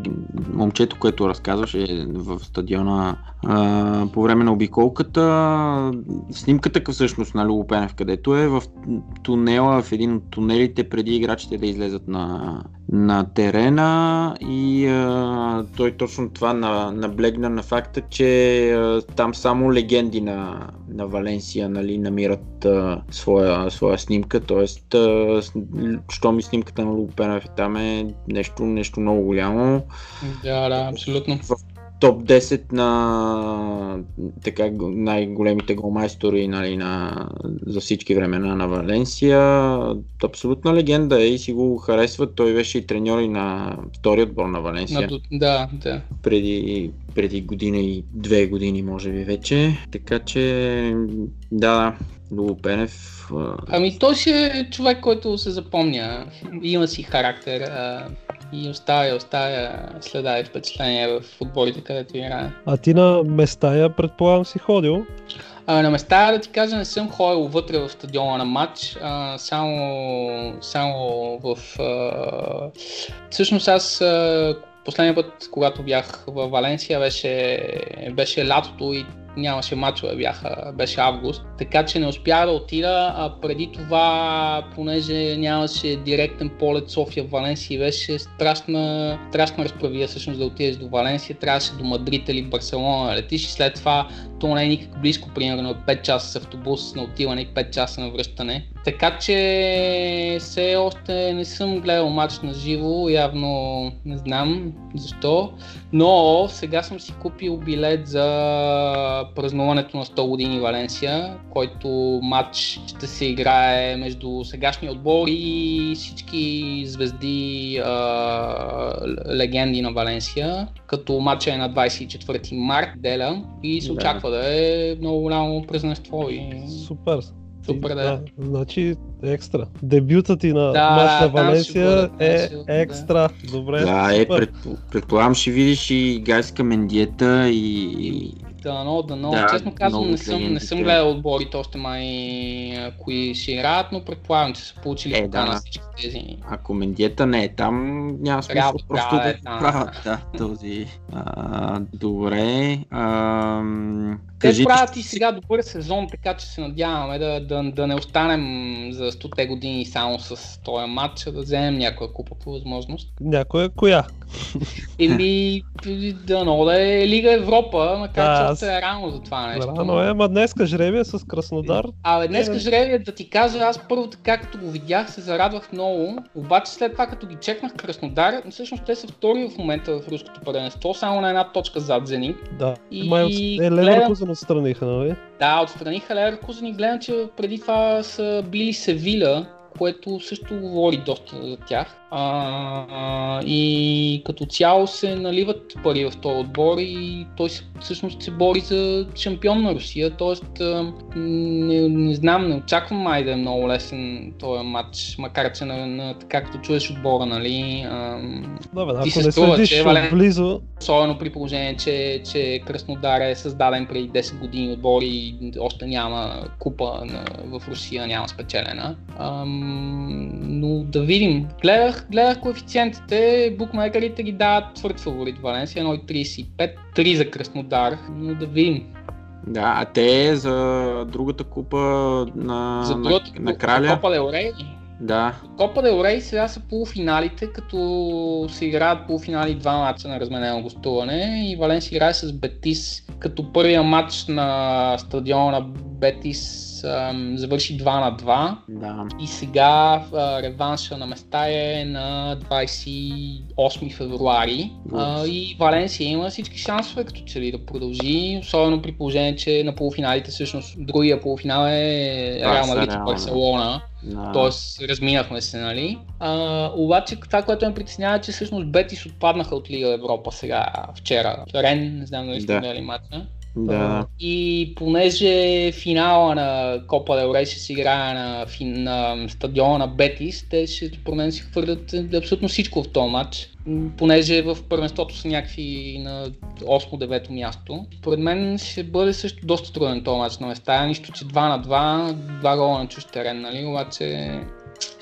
момчето, което разказваше в стадиона а, по време на обиколката. Снимката всъщност на Любо Пенев, където е в тунела, в един от тунелите преди играчите да излезат на, на терена и а, той точно това на, наблегна на факта, че а, там само легенди на, на Валенсия нали, намират а, своя, своя снимка, т.е. що ми снимката на Лупенов е там е нещо, нещо много голямо. Да, да, абсолютно. В топ 10 на така най-големите голмайстори нали, на, за всички времена на Валенсия. Абсолютна легенда е и си го харесват. Той беше и треньор и на втори отбор на Валенсия На, да, да. преди, преди година и две години, може би вече. Така че, да, Любо Пенев. Ами той си е човек, който се запомня. Има си характер а, и оставя, оставя следа и впечатление в футболите, където играе. А ти на Местая, предполагам, си ходил? А, на места, да ти кажа, не съм ходил вътре в стадиона на матч, а, само, само в... А... Всъщност аз а, последния път, когато бях в Валенсия, беше, беше лятото и нямаше мачове, бяха, беше август, така че не успях да отида, а преди това, понеже нямаше директен полет София-Валенсия, беше страшна, страшна разправия всъщност да отидеш до Валенсия, трябваше до Мадрид или Барселона да летиш и след това то не е никак близко, примерно 5 часа с автобус на отиване и 5 часа на връщане. Така че все още не съм гледал матч на живо, явно не знам защо, но сега съм си купил билет за празнуването на 100 години Валенсия, който матч ще се играе между сегашния отбор и всички звезди, а, легенди на Валенсия, като матча е на 24 март, деля, и се Да. очаква да е много голямо празненство и Супер. Супер, да. Значи екстра. Дебютът ти на Да, матч на Валенсия е да. екстра. Добре, Да, е, пред, предполагам ще видиш и Гайска Мендиета и... Дано, дано. Да, Честно казвам, не съм, не съм гледал отборите още май кои ще играят, но предполагам, че са получили Е, да. всички тези. Ако Мендиета не е там, няма смисъл Трябва- просто трябва да да е там. правят. Да, този. А, добре. А, Те кажи, правят и сега добър сезон, така че се надяваме да, да, да не останем за 100 години само с този матч, а да вземем някоя купа по възможност. Някоя коя? Или дано да е Лига Европа, макар Да, че аз- е рано за това нещо. Рано е, ма днеска жребия с Краснодар. Абе, днес Е, жребия да ти кажа, аз първо така като го видях се зарадвах много, обаче след това като ги чекнах Краснодар, всъщност те са втори в момента в руското първенство, само на една точка зад Зенит. Да. И Май от... е, гледам- Леверкузен отстраниха, нали? Да, отстраниха Леверкузен и гледам, че преди това са били Севиля, което също говори доста за тях. А, и като цяло се наливат пари в този отбор и той се, всъщност се бори за шампион на Русия, т.е. Не, не знам, не очаквам май да е много лесен този матч, макар че на, на, така като чуеш отбора, нали, а, Да, бе, ти ако се струва, че Вален- близо, Особено при положение, че, че Краснодар е създаден преди 10 години отбор и още няма купа на, в Русия, няма спечелена. Ам, но да видим. Гледах, гледах коефициентите, букмекерите ги дават твърд фаворит Валенсия, 1,35, 3 за Краснодар, но да видим. Да, а те за другата купа на, за на, другото, на краля. Копа Дел Рей, Да, Копа Дел Рей сега са полуфиналите, като се играят полуфинали два матча на разменено гостуване и Валенсия играе с Бетис, като първия матч на стадиона на Бетис ам, завърши 2 на 2 да. и сега а, реванша на места е на 28 февруари а, и Валенсия има всички шансове като че ли да продължи, особено при положение, че на полуфиналите всъщност другия полуфинал е Реал Мадрид и Барселона. да. Тоест, разминахме се, нали? А, обаче това, което ме притеснява е, че всъщност Бетис отпаднаха от Лига Европа сега, вчера. Рен, не знам дали сте Да. гледали матча. Да. И понеже финала на Копа Дел Рей ще се играе на, на стадиона на Бетис, те ще според мен си хвърлят абсолютно всичко в този матч. Понеже в първенството са някакви на 8-9 място. Според мен ще бъде също доста труден този матч на места. Нищо, че 2 на 2, 2 гола на чуж терен, нали? Обаче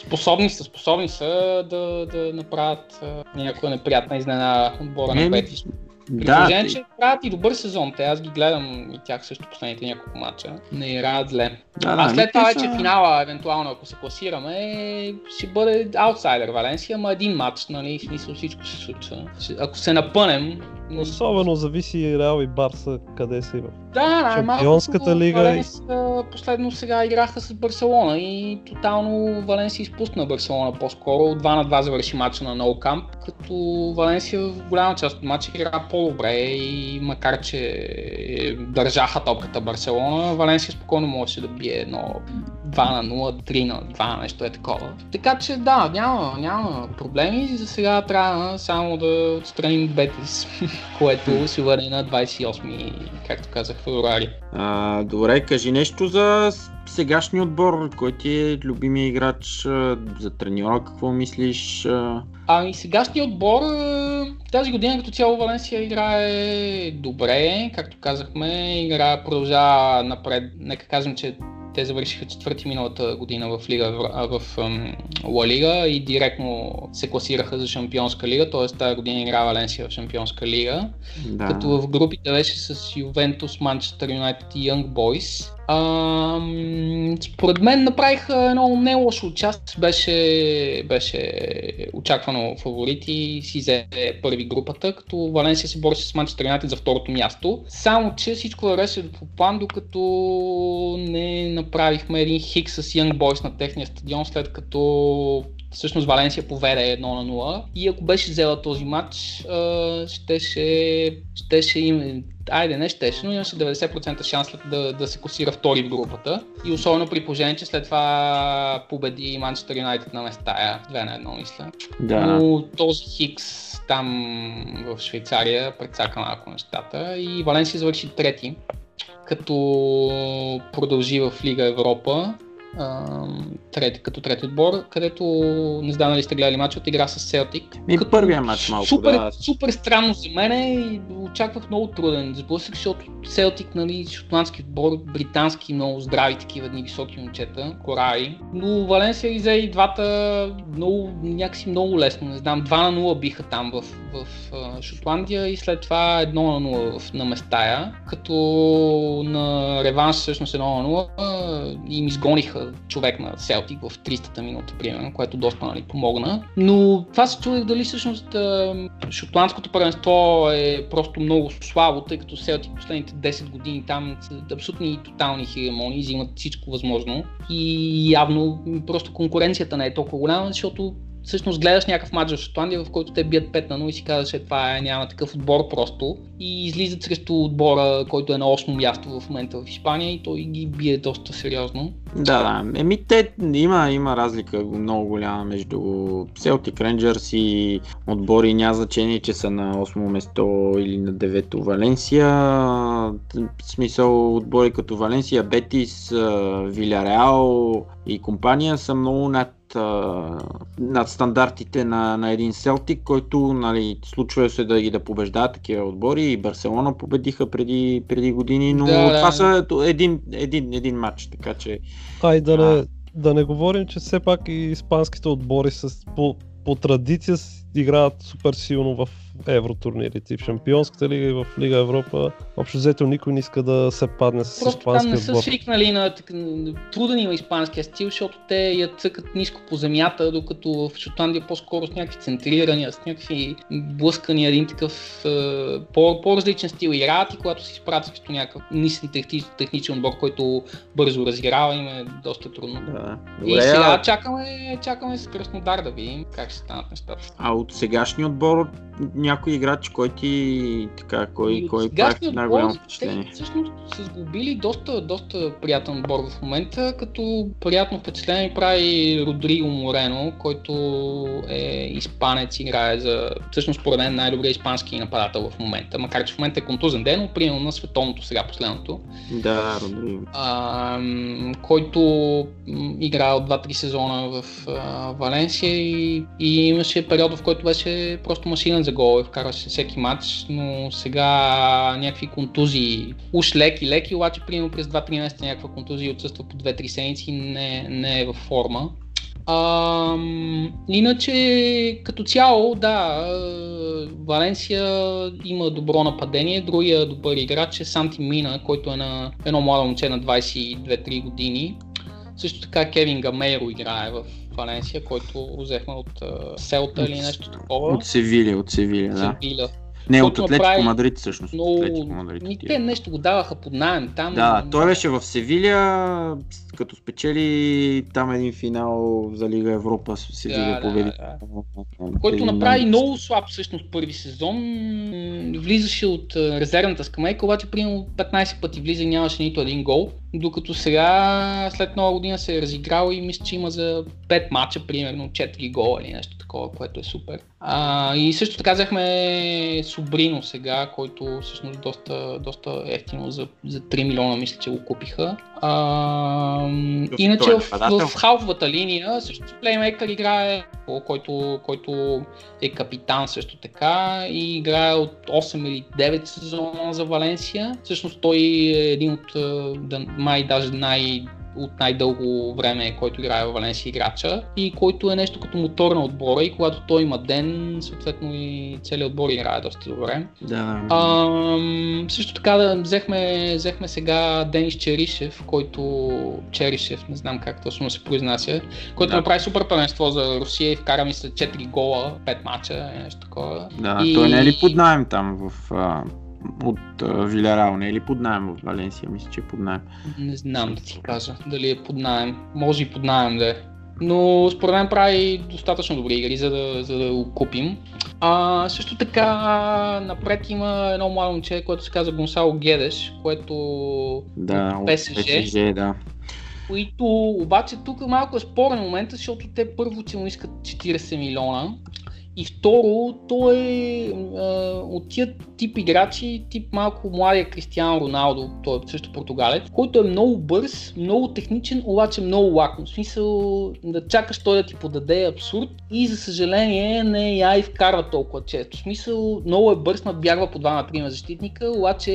способни са, способни са да, да направят някаква неприятна изненада отбора на Бетис. При Да, положение, те- че правят и добър сезон. Те аз ги гледам и тях също последните няколко мача. Не играят зле. да, а да, след това са- вече финала, евентуално ако се класираме, ще бъде аутсайдер Валенсия, ама един матч, нали, в смисъл всичко се случва. Ако се напънем, особено зависи и Реал и Барса къде са има. да, Шампионската лига Валенсия последно сега играха с Барселона и тотално Валенсия изпусна Барселона по-скоро. 2 на 2 завърши матча на No Camp, като Валенсия в голяма част от матча игра по-добре и макар че държаха топката Барселона, Валенсия спокойно можеше да бие едно 2 на 0, 3 на 2, нещо е такова. Така че да, няма, няма проблеми. За сега трябва само да отстраним Бетис, което ще бъде на 28, както казах, февруари. А, добре, кажи нещо за сегашния отбор, кой ти е любимия играч, за треньора какво мислиш? Ами сегашният отбор тази година като цяло Валенсия играе добре, както казахме, игра продължава напред. Нека кажем, че те завършиха четвърти миналата година в, лига, в, в Ла Лига и директно се класираха за Шампионска лига, т.е. тази година игра Валенсия в Шампионска лига. Да. Като в групите беше с Ювентус, Манчестър Юнайтед и Young Boys. Ам, според мен направиха едно не лошо участие, беше, беше очаквано фаворити и си взе първи групата, като Валенсия се бореше с Манчестър Юнайтед за второто място. Само, че всичко вървеше по план, докато не направихме един хик с Young Boys на техния стадион, след като всъщност Валенсия поведе 1 на 0 и ако беше взела този матч, а, щеше, щеше им, айде не щеше, но имаше 90% шанс да, да се класира втори в групата. И особено при положение, че след това победи Манчестър Юнайтед на Местая, 2 на 1 мисля. да. Но този Хикс там в Швейцария прецака малко нещата. И Валенсия завърши трети, като продължи в Лига Европа трети, като трети отбор, където не знам дали сте гледали матч, от игра с Селтик. И първия матч малко, супер, да. супер странно за мен и очаквах много труден сблъсък, защото Селтик, нали, шотландски отбор, британски, много здрави такива едни високи момчета, кораи. Но Валенсия ги взе и двата много, някакси много лесно, не знам, 2 на 0 биха там в, в Шотландия и след това 1 на 0 в, на Местая, като на реванш всъщност 1 на 0 им изгониха човек на Селтик в 300-та минута, примерно, което доста нали, помогна. Но това се чудех дали всъщност шотландското първенство е просто много слабо, тъй като Селтик последните 10 години там са абсолютни и тотални хегемонии, взимат всичко възможно и явно просто конкуренцията не е толкова голяма, защото всъщност гледаш някакъв матч в Шотландия, в който те бият 5 на 0 и си казваш, че това е, няма такъв отбор просто. И излизат срещу отбора, който е на 8 място в момента в Испания и той ги бие доста сериозно. Да, да. Еми, те, има, има разлика много голяма между Celtic Rangers и отбори. Няма значение, че са на 8 место или на 9 Валенсия. В смисъл отбори като Валенсия, Бетис, Виляреал и компания са много над над стандартите на, на един Селтик, който нали, случва се да ги да побеждават такива отбори и Барселона победиха преди, преди години, но Да, това да. са един, един, един матч, така че Ай да А. не, да не говорим, че все пак и испанските отбори с, по, по традиция играят супер силно в евротурнирите и в Шампионската лига и в Лига Европа. Общо взето никой не иска да се падне с Просто там испанския не са отбор. свикнали на так- труден има испанския стил, защото те я цъкат ниско по земята, докато в Шотландия по-скоро с някакви центрирания, с някакви блъскания, един такъв е, по- по-различен стил и когато се изправят срещу някакъв нисък техни, техничен отбор, който бързо разиграва, им е доста трудно. да. И Добре, сега а, чакаме, чакаме с Краснодар да видим как ще станат нещата. а от сегашния отбор някой играч, кой ти така, кой, от кой прави най-голямо впечатление? Те всъщност са сглобили доста, доста приятен отбор в момента, като приятно впечатление прави Родриго Морено, който е испанец, играе за всъщност според мен най-добрият испански нападател в момента, макар че в момента е контузен ден, но примерно на световното сега последното, Да, Родриго. а, който м, играе от 2-3 сезона в а, Валенсия и, и имаше период, в който беше просто машинен за голове, вкарваше всеки матч, но сега някакви контузии, уж леки, леки, обаче примерно през 2-3 месеца някаква контузия отсъства по 2-3 седмици не, не е във форма. Ам, иначе, като цяло, да, а, Валенсия има добро нападение. Другия добър играч е Санти Мина, който е на едно младо момче на 22-3 години. Също така Кевин Гамейро играе в Валенсия, който взехме от Селта или нещо такова. От Севилия, от Севилия, да. Севиля. Не, от Атлетико направи Мадрид всъщност. Но Атлетико Мадрид. ми, те нещо го даваха под найем там. Да, той беше в Севилия, като спечели там един финал за Лига Европа, с Севилия Да, победи. да, който Един направи много- слаб всъщност първи сезон. Влизаше от резервната скамейка, обаче примерно 15 пъти влиза и нямаше нито един гол. Докато сега, след нова година се е разиграл и мисля, че има за 5 мача, примерно 4 гола или нещо такова, което е супер. А, и също така взехме Субрино сега, който всъщност доста, доста ефтино за, за 3 милиона мисля, че го купиха. А, иначе е в, нападател? в халфовата линия също плеймейкър играе, който, който е капитан също така и играе от 8 или 9 сезона за Валенсия. Всъщност той е един от, да, май даже най от най-дълго време, който играе в Валенсия играча и който е нещо като мотор на отбора и когато той има ден, съответно и целият отбор играе доста добре. Да. Ам, също така да взехме, взехме сега Денис Черишев, който Черишев, не знам как точно се произнася, който Да. направи супер първенство за Русия и вкара ми се 4 гола, 5 мача, нещо такова. Да, и... той не е ли под найем там в, а, от а, Вилярал, не е ли под найем в Валенсия? Мисля, че е под найем. Не знам да ти кажа дали е под найем. Може и под найем да е. Но според мен прави достатъчно добри игри, за да, за да го купим. А, също така напред има едно младо момче, което се казва Гонсало Гедеш, което Да, от ПСЖ. ПСЖ, да. които обаче тук малко е спорен момент, защото те първо, че му искат 40 милиона и второ, той е а, от тия тип играчи, тип малко младия Кристиан Роналдо, той е също португалец, който е много бърз, много техничен, обаче много лаком. В смисъл да чакаш той да ти подаде е абсурд и за съжаление не я и вкарва толкова често. В смисъл много е бърз, надбягва по двама трима защитника, обаче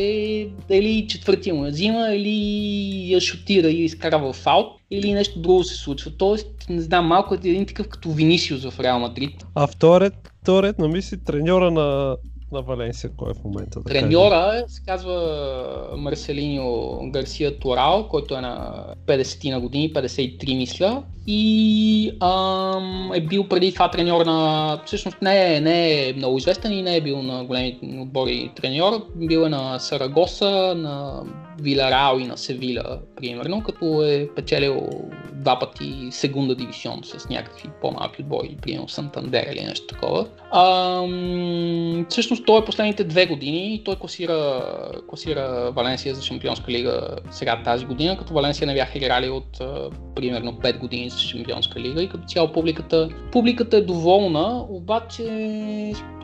или четвъртия му я взима, или я шутира и изкарва в аут, или нещо друго се случва. Тоест, не знам, малко е един такъв като Винисиус в Реал Мадрид. А вторият, вторият на мисли треньора на, на Валенсия, кой е в момента? Да кажем? Треньора се казва Марселиньо Гарсия Турал, който е на 50 на години, 53 мисля. И ам, е бил преди това треньор на... Всъщност не е, не е много известен и не е бил на големи отбори треньор. Бил е на Сарагоса, на Виларао и на Севиля, примерно, като е печелил два пъти сегунда дивизион с някакви по-малки отбори, примерно Сантандер или нещо такова. А, всъщност той е последните две години и той класира, класира Валенсия за Шампионска лига сега тази година, като Валенсия не бяха играли от примерно 5 години за Шампионска лига и като цяло публиката, публиката е доволна, обаче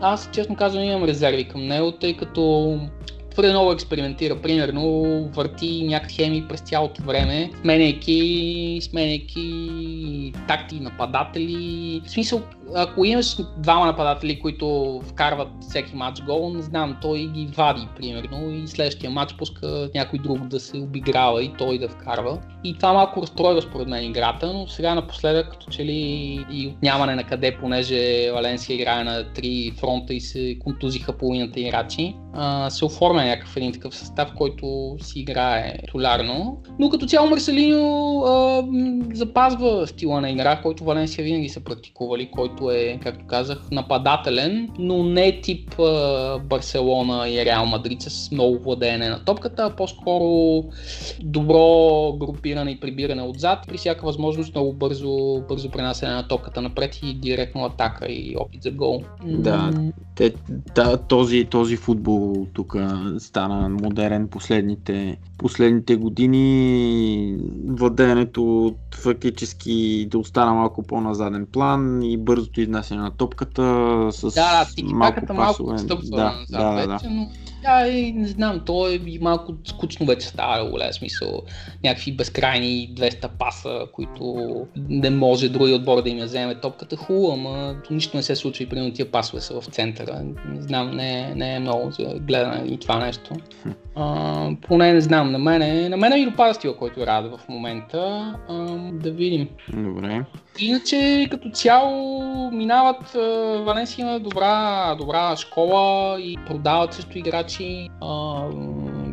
аз честно казвам имам резерви към него, тъй като твърде много експериментира. Примерно върти някакви хеми през цялото време, сменяйки, сменяйки такти нападатели. В смисъл, ако имаш двама нападатели, които вкарват всеки матч гол, не знам, той ги вади, примерно, и следващия матч пуска някой друг да се обиграва и той да вкарва. И това малко разстройва според мен играта, но сега напоследък, като че ли и нямане на къде, понеже Валенсия играе на три фронта и се контузиха половината играчи, се оформя някакъв един такъв състав, който си играе титулярно. Но като цяло Марселино а, запазва стила на игра, който Валенсия винаги са практикували, който е, както казах, нападателен, но не тип а, Барселона и Реал Мадрид с много владеене на топката, а по-скоро добро групиране и прибиране отзад, при всяка възможност много бързо, бързо пренасене на топката напред и директно атака и опит за гол. Да, те, да този, този футбол тук стана модерен последните, последните години. Владеенето фактически да остана малко по-на заден план и бързото изнасяне на топката с да, малко пасове. Малко стъпва да, назад да, вече, да. но да, и не знам, то е малко скучно вече става, голям смисъл. Някакви безкрайни 200 паса, които не може други отбор да им я вземе топката. Хубаво, ама нищо не се случва и примерно тия пасове са в центъра. Не знам, не, не е много за гледане и това нещо. А, поне не знам, на мен, на мен ми допада стила, който рада в момента. А, да видим. Добре. Иначе като цяло минават Валенсия има добра, добра школа и продават също играчи. А,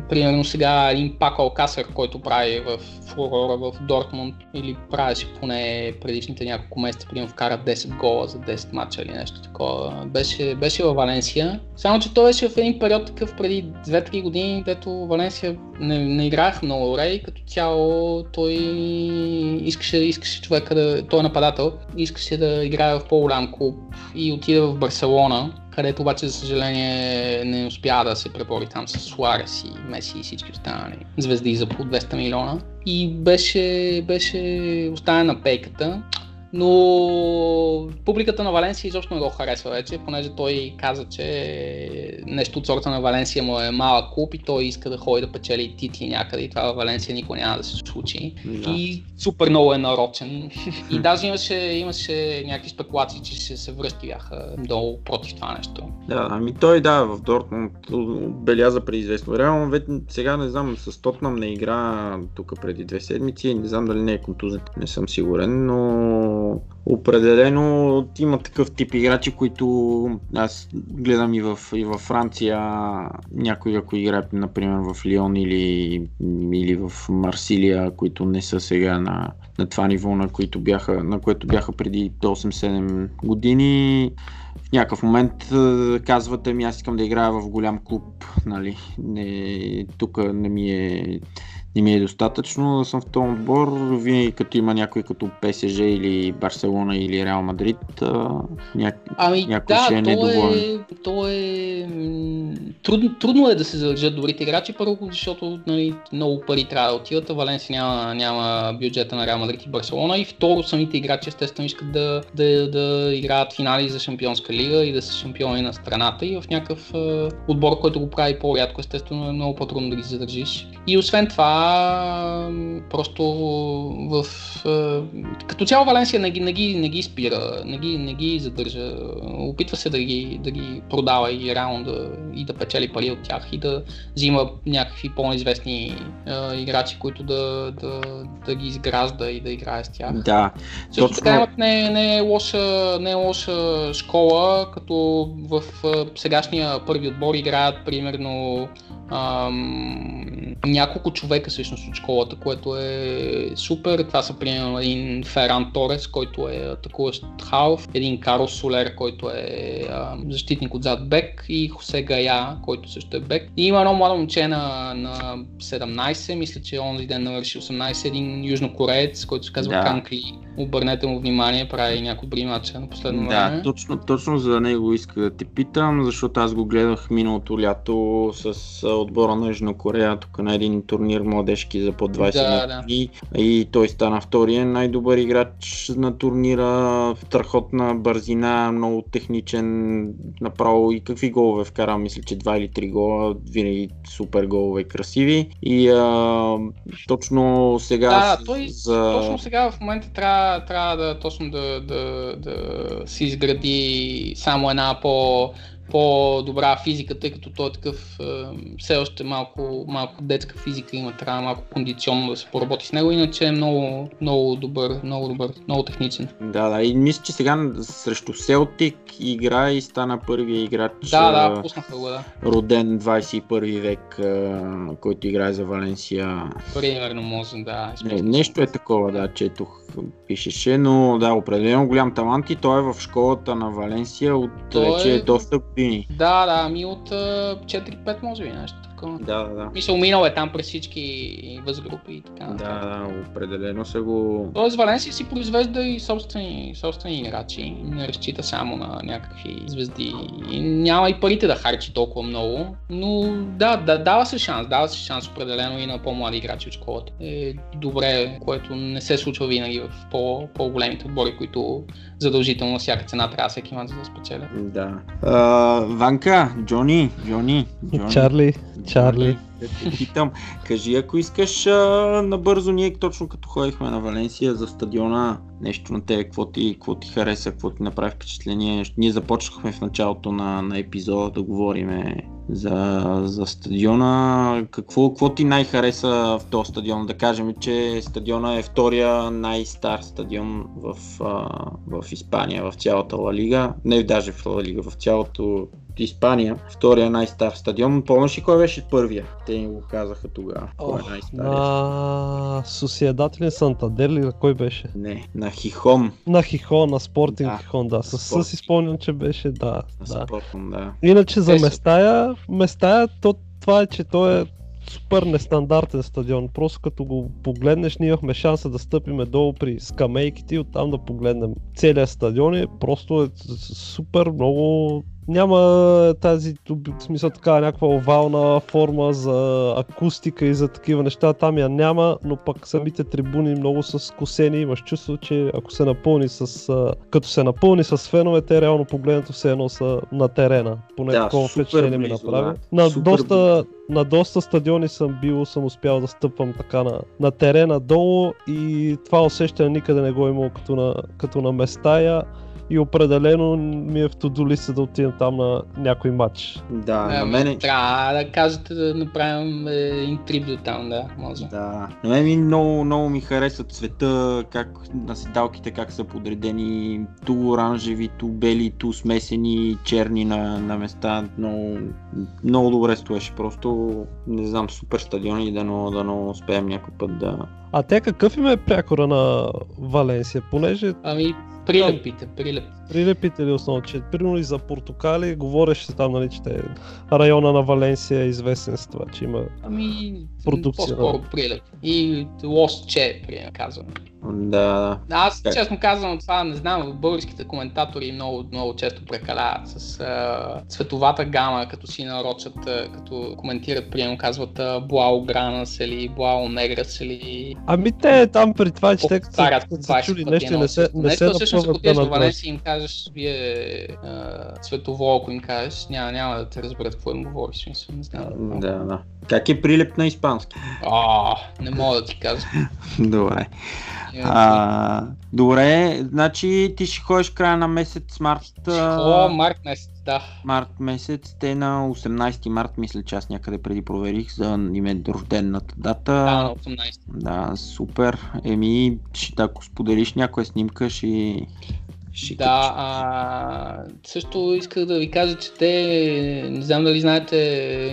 примерно сега един Пак Алкасър, който прави в фурора в Дортмунд или правеше поне предишните няколко месеца, примерно вкара 10 гола за 10 мача или нещо такова. Беше, беше във Валенсия. Само, че той беше в един период такъв преди 2-3 години, дето Валенсия не, не играх много добре и като цяло той искаше, искаше човека да, той е нападател, искаше да играе в по-голям клуб и отиде в Барселона където обаче, за съжаление, не успя да се пребори там с Суарес и Меси и всички останали звезди за по 200 милиона. И беше, беше оставен пейката но публиката на Валенсия изобщо не го харесва вече, понеже той каза, че нещо от сорта на Валенсия му е малък клуб и той иска да ходи да печели титли някъде и това в Валенсия никога няма да се случи. Да. И супер много е нарочен. и даже имаше, имаше някакви спекулации, че се, се връзки бяха много против това нещо. Да, ами той да, в Дортмунд беляза преди известно време, вече сега не знам, с Тотнам не игра тук преди две седмици, не знам дали не е контузен, не съм сигурен, но определено има такъв тип играчи, които аз гледам и в, и във Франция, някои ако играят, например, в Лион или, или в Марсилия, които не са сега на, на това ниво, на, които бяха, на което бяха преди 8-7 години. В някакъв момент казвате ми, аз искам да играя в голям клуб, нали, не, тук не ми е не ми е достатъчно да съм в този отбор. Винаги като има някой като ПСЖ или Барселона или Реал Мадрид, ня... ами, някой да, ще е недоволен. Е, то е... Трудно, трудно е да се задържат добрите играчи, първо, защото нали, много пари трябва да отиват, а Валенсия няма, няма бюджета на Реал Мадрид и Барселона и второ, самите играчи естествено искат да, да, да играят финали за Шампионска лига и да са шампиони на страната и в някакъв е, отбор, който го прави по-рядко, естествено е много по-трудно да ги задържиш. И освен това, просто в... Като цяло Валенсия не ги, не ги, не ги спира, не ги, не ги задържа. Опитва се да ги, да ги продава и реално да, и да печели пари от тях и да взима някакви по-неизвестни е, играчи, които да, да, да ги изгражда и да играе с тях. Да. Също точно... така имат не, не, е лоша, не е лоша школа, като в сегашния първи отбор играят примерно ам, няколко човека всъщност от школата, което е супер. Това са примерно един Феран Торес, който е атакуващ халф, един Карлос Солер, който е ам, защитник отзад бек и Хосе Гая, който също е бек. И има едно младо момче на, на 17, мисля, че онзи ден навърши 18, един южнокореец, който се казва Да. да. Канкли. Обърнете му внимание, прави някои добри мача на последно Да, време. точно, точно за него исках да те питам, защото аз го гледах миналото лято с отбора на Южна Корея, тук на един турнир младежки за под 21 Да, да. години и той стана втория най-добър играч на турнира, страхотна бързина, много техничен, направо. И какви голове вкара, мисля, че два или три гола, винаги супер голове, красиви. И а, точно сега Да, той за... точно сега в момента трябва, трябва да точно да, да, да си изгради само една по, по-добра физика, тъй като той е такъв е, все още малко, малко детска физика има, трябва малко кондиционно да се поработи с него, иначе е много, много добър, много добър, много техничен. Да, да, и мисля, че сега срещу Селтик игра и стана първия играч, Да, да, пуснаха го, да. роден 21 век, а, който играе за Валенсия. Примерно може да. Не, нещо е такова, да, четох, пишеше, но да, определено голям талант и той е в школата на Валенсия от Той вече е- доста години. Да, да, ми от а, 4-5 може би нещо такова. Да, да. Мисля, минал е там през всички възгрупи и така. Да, да, определено са го... Тоест Валенсия си произвежда и собствени, собствени играчи, не разчита само на някакви звезди. И няма и парите да харчи толкова много, но да, да дава се шанс, дава се шанс определено и на по-млади играчи от школата. Е добре, което не се случва винаги в по- по-големите отбори, които задължително на всяка цена трябва всеки мач да спечелят. Да. А, Ванка, Джони, Джони, Джони. Чарли, Чарли. Да те питам, кажи ако искаш а, набързо, ние точно като ходихме на Валенсия за стадиона, нещо на тебе, какво ти, какво ти хареса, какво ти направи впечатление. Ние започнахме в началото на, на епизода да говориме за, за стадиона. Какво, какво ти най-хареса в този стадион? Да кажем, че стадиона е втория най-стар стадион в, а, в Испания, в цялата Ла Лига. Не даже в Ла Лига, в цялото Испания, втория най-стар стадион. Помниш ли кой беше първия? Те ни го казаха тогава. Кой е най-старият? На Sociedad или Сантадер ли, кой беше? Не, на Хихон. На Хихон, на Спортинг Да, Хихон, да. С, Спортинг. си спомням, че беше, да. На да. Спортон, да. Иначе за са- Местая, Местая, то, това е, че той е супер нестандартен стадион. Просто като го погледнеш, ние имахме шанса да стъпиме долу при скамейките и оттам да погледнем целият стадион. И просто е супер много няма тази, в смисъл така, някаква овална форма за акустика и за такива неща, там я няма, но пък самите трибуни много са скосени, имаш чувство, че ако се напълни с, като се напълни с фенове, те реално погледнато все едно са на терена. Поне Да, такова впечатление ми близо, направи. да. На Супер доста, на доста стадиони съм бил, съм успял да стъпвам така на, на терена долу и това усещане никъде не го е имал като на, като на Местая и определено ми е в тодолиста да отидем там на някой матч. Да, на Ами, мене... Трябва да кажете да направим е, до там, да, може. Да, на мен ми много, много ми хареса цвета, как на седалките как са подредени, ту оранжеви, ту бели, ту смесени, черни на, на места. Много, много добре стоеше. Просто, не знам, супер стадион и дано, дано успеем някой път да... А те какъв им е прякора на Валенсия? Понеже Ами, прилепите, прилеп. прилепите ли основно, че примерно и за Португали говореше там, нали, че те, района на Валенсия е известен с това, че има Ами, Продукция, по-скоро прилеп. И лост че, примерно казвам. Да, Аз Как? честно казвам това, не знам, българските коментатори много, много често прекаляват с а, цветовата гама, като си нарочат, а, като коментират, приемо казват а, Блау Гранас или Блау Неграс или Ами те там при това, че те като са- като са 20 чули нещо, не се, не се Нещо, всъщност, ако да отидеш надграждат. Валенсия и им кажеш, вие а, цветово, ако им кажеш, няма, няма да те разберат какво им говориш, смисъл, не знам. да, да. Как е прилеп на испански? А, не мога да ти кажа. Добре. А, добре, значи ти ще ходиш края на месец март. О, март месец, да. март месец, те на 18 март, мисля, че аз някъде преди проверих за име рождената дата. Да, на 18. Да, супер. Еми, ще, ако споделиш някоя снимка, ще, Шикач. Да, а, също исках да ви кажа, че те, не знам дали знаете,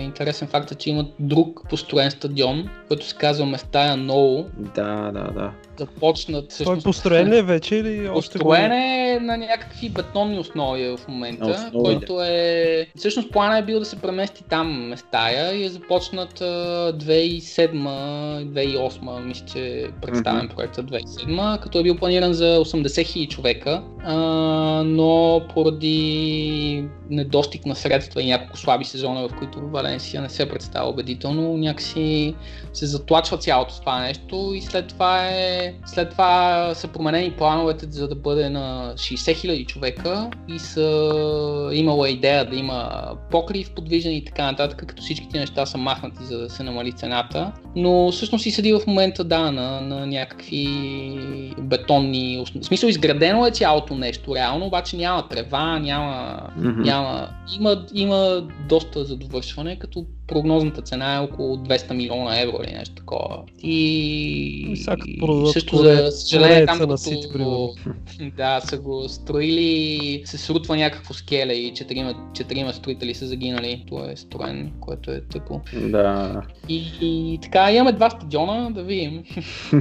интересен факт е, че имат друг построен стадион, който се казва Местая Ново. Да, да, да. Започнат Той всъщност... построен ли е вече или още Построен е на някакви бетонни основи в момента, основи, който е... Всъщност плана е бил да се премести там Местая и е започнат а, 2007-2008, мисля, че е представен Мгм. проекта 2007, като е бил планиран за 80 000 човека, а, но поради недостиг на средства и няколко слаби сезона, в които Валенсия не се представя убедително, някакси се затлачва цялото това нещо и след това, е, след това са променени плановете за да бъде на 60 000 човека и са имала идея да има покрив подвижен и така нататък, като всичките неща са махнати за да се намали цената. Но всъщност и седи в момента да, на, на някакви бетонни. В смисъл изградено е цялото нещо реално, обаче няма трева, няма, Мгм. няма има, има доста за довършване, като прогнозната цена е около 200 милиона евро или нещо такова. И, продадат също за съжаление там корееца на като, Сити, да, са го строили, се срутва някакво скеле и четирима, четирима строители са загинали. Това е строен, което е тъпо. Да. И, и така, имаме два стадиона, да видим.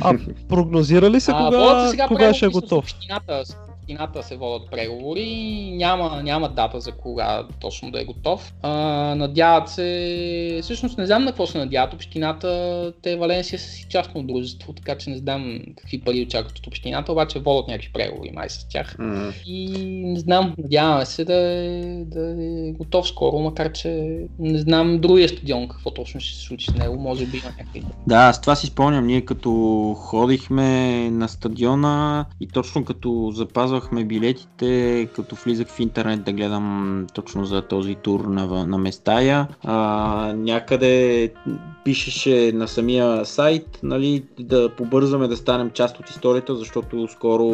А прогнозира ли се А, кога, сега кога ще е готов? Общината, общината се водят преговори, няма, няма дата за кога точно да е готов. А, надяват се, всъщност не знам на какво се надяват. Общината, те Валенсия са си частно дружество, така че не знам какви пари очакват от общината, обаче водят някакви преговори май с тях. М. И не знам, надяваме се да е, да е готов скоро, макар че не знам другия стадион какво точно ще се случи с него, може би има някакви Да, аз това си спомням. Ние като ходихме на стадиона и точно като запазвахме билетите, като влизах в интернет да гледам точно за този тур на, на Местая, а, някъде пишеше на самия сайт, нали, да побързаме да станем част от историята, защото скоро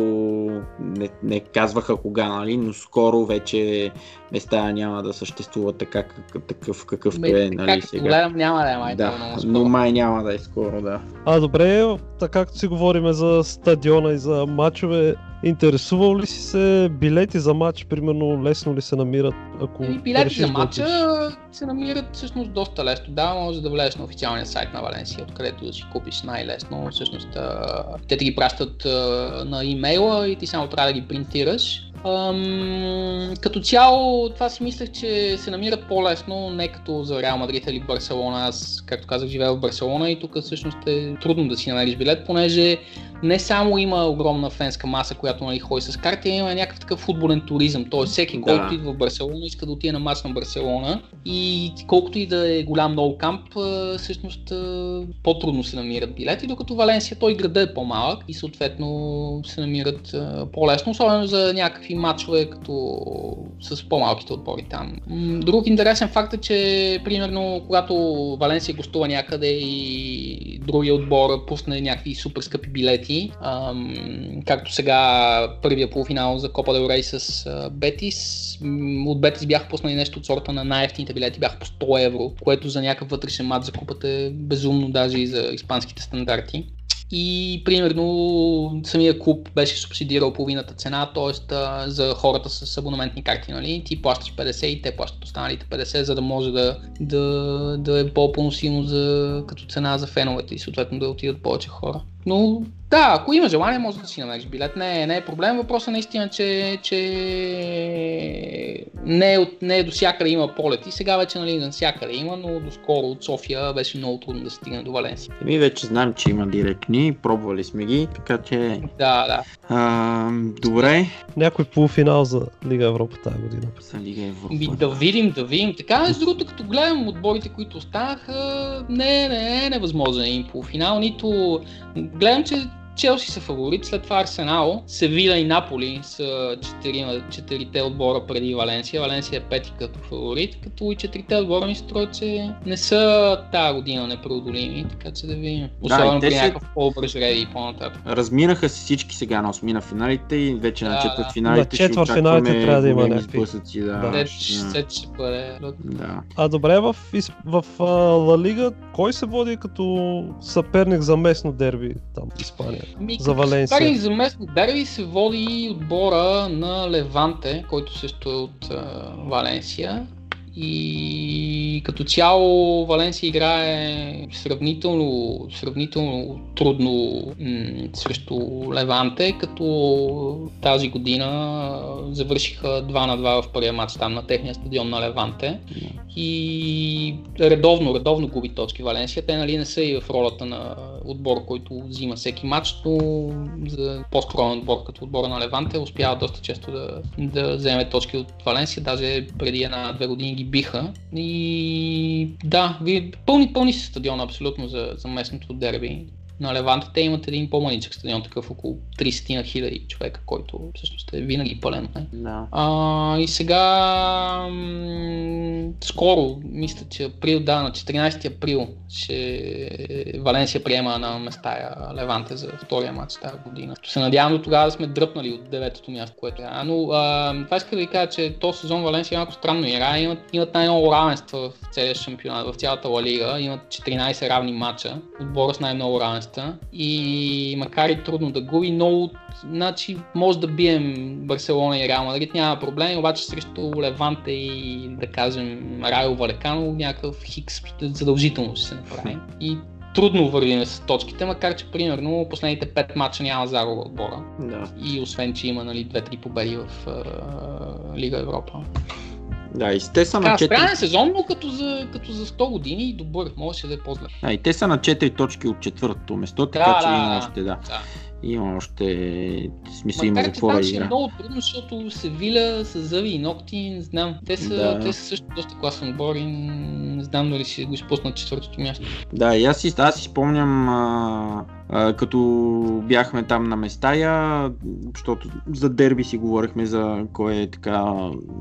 не, не казваха кога, нали, но скоро вече Местая няма да съществува така, какъв, такъв какъвто Ме, е, така нали, сега. гледам няма да е май Да, много но скоро. май няма да е скоро, да. А добре, така както си говорим за стадиона и за матчове, интересувал ли си се билети за матч, примерно лесно ли се намират, ако И билети за да матча отидеш? Се намират всъщност доста лесно. Да, може да влезеш на официалния сайт на Валенсия, откъдето да си купиш най-лесно. Всъщност те ти ги пращат на имейла и ти само трябва да ги принтираш. Ам, като цяло, това си мислех, че се намират по-лесно, не като за Реал Мадрид или Барселона. Аз, както казах, живея в Барселона и тук всъщност е трудно да си намериш билет, понеже не само има огромна фенска маса, която нали, ходи с карти, а има някакъв такъв футболен туризъм. Тоест всеки, Да. който идва в Барселона, иска да отиде на матч на Барселона и колкото и да е голям много камп, всъщност по-трудно се намират билети, докато Валенсия той града е по-малък и съответно се намират по-лесно, особено за някакви матчове като с по-малките отбори там. Друг интересен факт е, че примерно когато Валенсия гостува някъде и другия отбор пусне някакви супер скъпи билети, както сега първия полуфинал за Копа Дел с Бетис, от Бетис бяха пуснали нещо от сорта на най-ефтините билети, бяха по 100 евро, което за някакъв вътрешен матч за купата е безумно даже и за испанските стандарти. И примерно самия клуб беше субсидирал половината цена, т.е. за хората с абонаментни карти, нали? Ти плащаш 50 и те плащат останалите 50, за да може да, да, да е по-поносимо за, като цена за феновете и съответно да отидат повече хора. Но да, ако има желание, може да си намериш билет. Не, не е проблем. Въпросът е наистина, че, че не, е от, не е до всякъде има полети. Сега вече нали, на всякъде има, но доскоро от София беше много трудно да стигне до Валенсия. Ми вече знаем, че има директни, пробвали сме ги, така че... Да, да. А, добре. Някой полуфинал за Лига Европа тази година. За Лига Европа. да видим, да видим. Така, между другото, като гледам отборите, които останаха, не, не е невъзможен един полуфинал, нито... Гледам, че Челси са фаворит, след това Арсенал, Севиля и Наполи са четирите отбора преди Валенсия. Валенсия е пети като фаворит, като и четирите отбора ми се струват, че не са тази година непреодолими, така че да видим. Особено те при се- някакъв по-бърз реди и по-нататък. Разминаха се всички сега на осми на финалите и вече Да, на да. четвъртфиналите На четвъртфиналите ще очакваме трябва да има някакви. сблъсъци. Да, Да. Да. ще бъде... да. А добре, в, в а, Ла Лига, кой се води като съперник за местно дерби там в Испания? Ами, за Валенсия. Пари за местно дерби се води отбора на Леванте, който също е от а, Валенсия. И като цяло Валенсия играе сравнително, сравнително трудно м- срещу Леванте, като тази година завършиха 2 на 2 в първия матч там на техния стадион на Леванте. И редовно, редовно губи точки Валенсия. Те нали не са и в ролята на отбор, който взима всеки матч, но за по-скромен отбор като отбора на Леванте успява доста често да, да вземе точки от Валенсия. Даже преди една-две години ги биха. И да, пълни, пълни си стадиона абсолютно за, за местното дерби. На Леванте те имат един по-маличък стадион, такъв около 30 хиляди човека, който всъщност е винаги пълен. Не? Да. А, и сега м- скоро, мисля, че април, да, на 14 април ще Валенсия приема на места Леванте за втория матч тази година. Се надявам до тогава да сме дръпнали от деветото място, което е. А, но а, това иска да ви кажа, че този сезон Валенсия е малко странно играе. Имат, имат най-много равенства в целия шампионат, в цялата Ла Лига. Имат 14 равни матча, отбора с най-много равенства. И макар и трудно да губи, много значи може да бием Барселона и Реал Мадрид, няма проблем, обаче срещу Леванте и да кажем Райо Валекано някакъв хикс задължително ще се направи. И трудно вървим с точките, макар че примерно последните 5 мача няма загуба отбора. Да. И освен, че има нали, 2-3 победи в uh, Лига Европа. Да, и те са на Така, 4... странен сезон, но като за, като за 100 години и добър, можеше да е по-зле. А, и те са на 4 точки от четвъртото место, така Да, че да, има още, да. Да. Има още... Смисъл има за какво да ще е игра. много трудно, защото Севиля с зъби и ногти, не знам. Те са, Да. те са също доста класен отбор и не знам дали ще го изпуснат четвъртото място. Да, и аз си, аз си спомням, а, а, като бяхме там на Местая, защото за дерби си говорихме за кой е така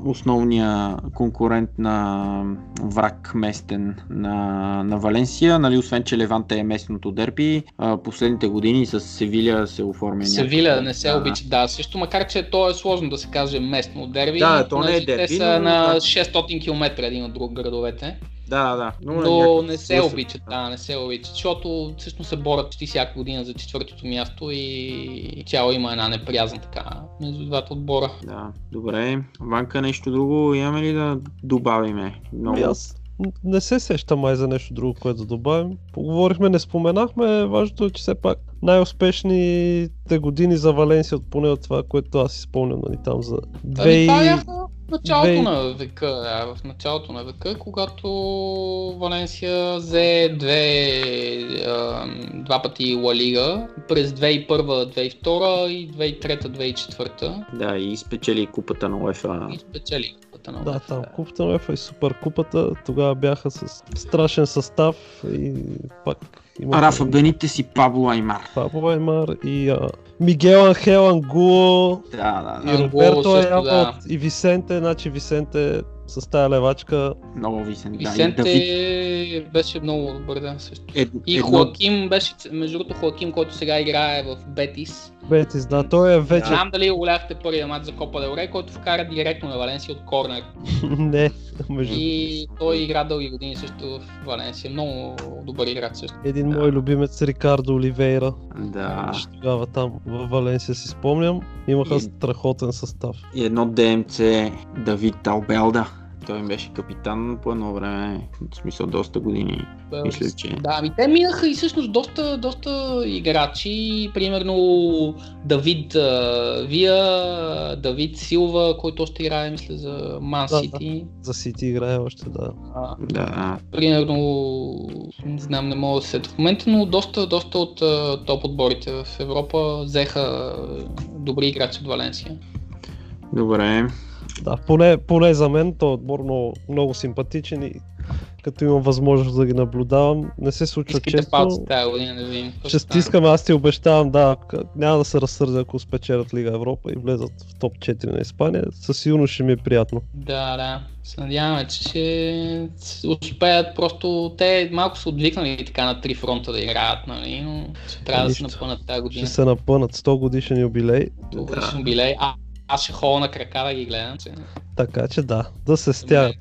основния конкурент на враг местен на, на Валенсия. Нали, освен, че Леванте е местното дерби, а, последните години с Севиля се оформя Севиля не се обича, да, също макар че то е сложно да се каже местно дерби. Да, то не е дерби, Те са но- на да. 600 км един от друг градовете. Да, да. Но някакъв не се обичат, да, не се обичат, защото всъщност се борят почти всяка година за четвъртото място и цяло има една неприязна така между двата отбора. Да, добре. Ванка, нещо друго имаме ли да добавиме? Много... Ами аз не се сещам май за нещо друго, което да добавим. Поговорихме, не споменахме, важното е, че все пак най-успешните години за Валенсия, от поне от това, което аз си спомням, нали, там за Ами, това две... бяха в началото на века, да, в началото на века, когато Валенсия взе две, а, два пъти Ла Лига през 2001-2002 и 2003-2004 Да, и спечели купата на УЕФА. и спечели купата на Да, там купата на UEFA и супер купата, тогава бяха с страшен състав и пак има Рафа Бенитес и Пабло Аймар. Пабло Аймар и а, Мигел Анхел Ангуло Да, да, да. и Ангуло Роберто също, Аяба да. и Висенте, значи Висенте с тая левачка. Много Висен. Да, и Висенте Давид. беше много добър, да, също. Ед, И едно... Хоаким беше, между другото Хоаким, който сега играе в Бетис. Бетис, да, той е вече... Не знам дали голяхте първия матч за Копа Делре, който вкара директно на Валенсия от корнер. не, между И той игра дълги години също в Валенсия. Много добър играч също. един мой любимец Рикардо Оливейра. Да. Тогава там в Валенсия си спомням. Имаха И- страхотен състав. И едно ДМЦ Давид Албелда. Той беше капитан по едно време, в смисъл доста години. Мисля, че- Да, ами те минаха и всъщност доста, доста играчи. Примерно Давид а, Вия, Давид Силва, който още играе, мисля, за Ман Да, да. Сити. За Сити играе още, да. А, Да. примерно, не знам, не мога да се в момента, но доста, доста от топ отборите в Европа взеха добри играчи от Валенсия. Добре. Да, поне, поне за мен този отбор много, много симпатичен и като имам възможност да ги наблюдавам, не се случва Искайте често. палци тази година да видим. Ще стискам, аз ти обещавам, да, няма да се разсърдя, ако спечелят Лига Европа и влезат в топ 4 на Испания. Със сигурност ще ми е приятно. Да, да. Се надяваме, че ще успеят просто... Те малко са отвикнали така на три фронта да играят, нали? Но ще трябва да се Нищо. напънат тази година. Ще се напънат 100 годишен юбилей, Това Да. ще юбилей. А, аз ще ходя на крака да ги гледам. Че... така че да, да се стягат.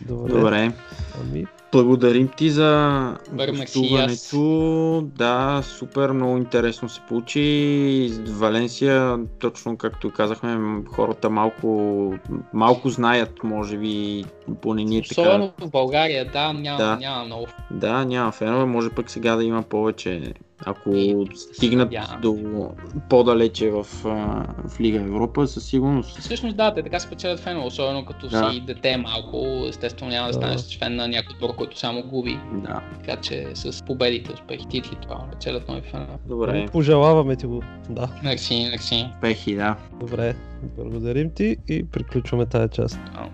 Добре. Добре. Ами, Благодарим ти за гостуването. Да, супер, много интересно се получи. Валенсия, точно както казахме, хората малко, малко знаят, може би, поне ние така. Особено в България, да, няма, Да. няма много. Да, няма фенове, може пък сега да има повече, ако стигнат до по-далече в, в Лига Европа, със сигурност. Всъщност да, те така се печелят фенове, особено като Да. си дете малко, естествено няма да Да. станеш фен на някой отбор, който само губи. Да, Така че с победите, успехи, титли, това печелят нови фенове. добре. пожелаваме ти го. Да, Мерси, мерси. Успехи, да. добре. Благодарим ти и приключваме тази част. Ау.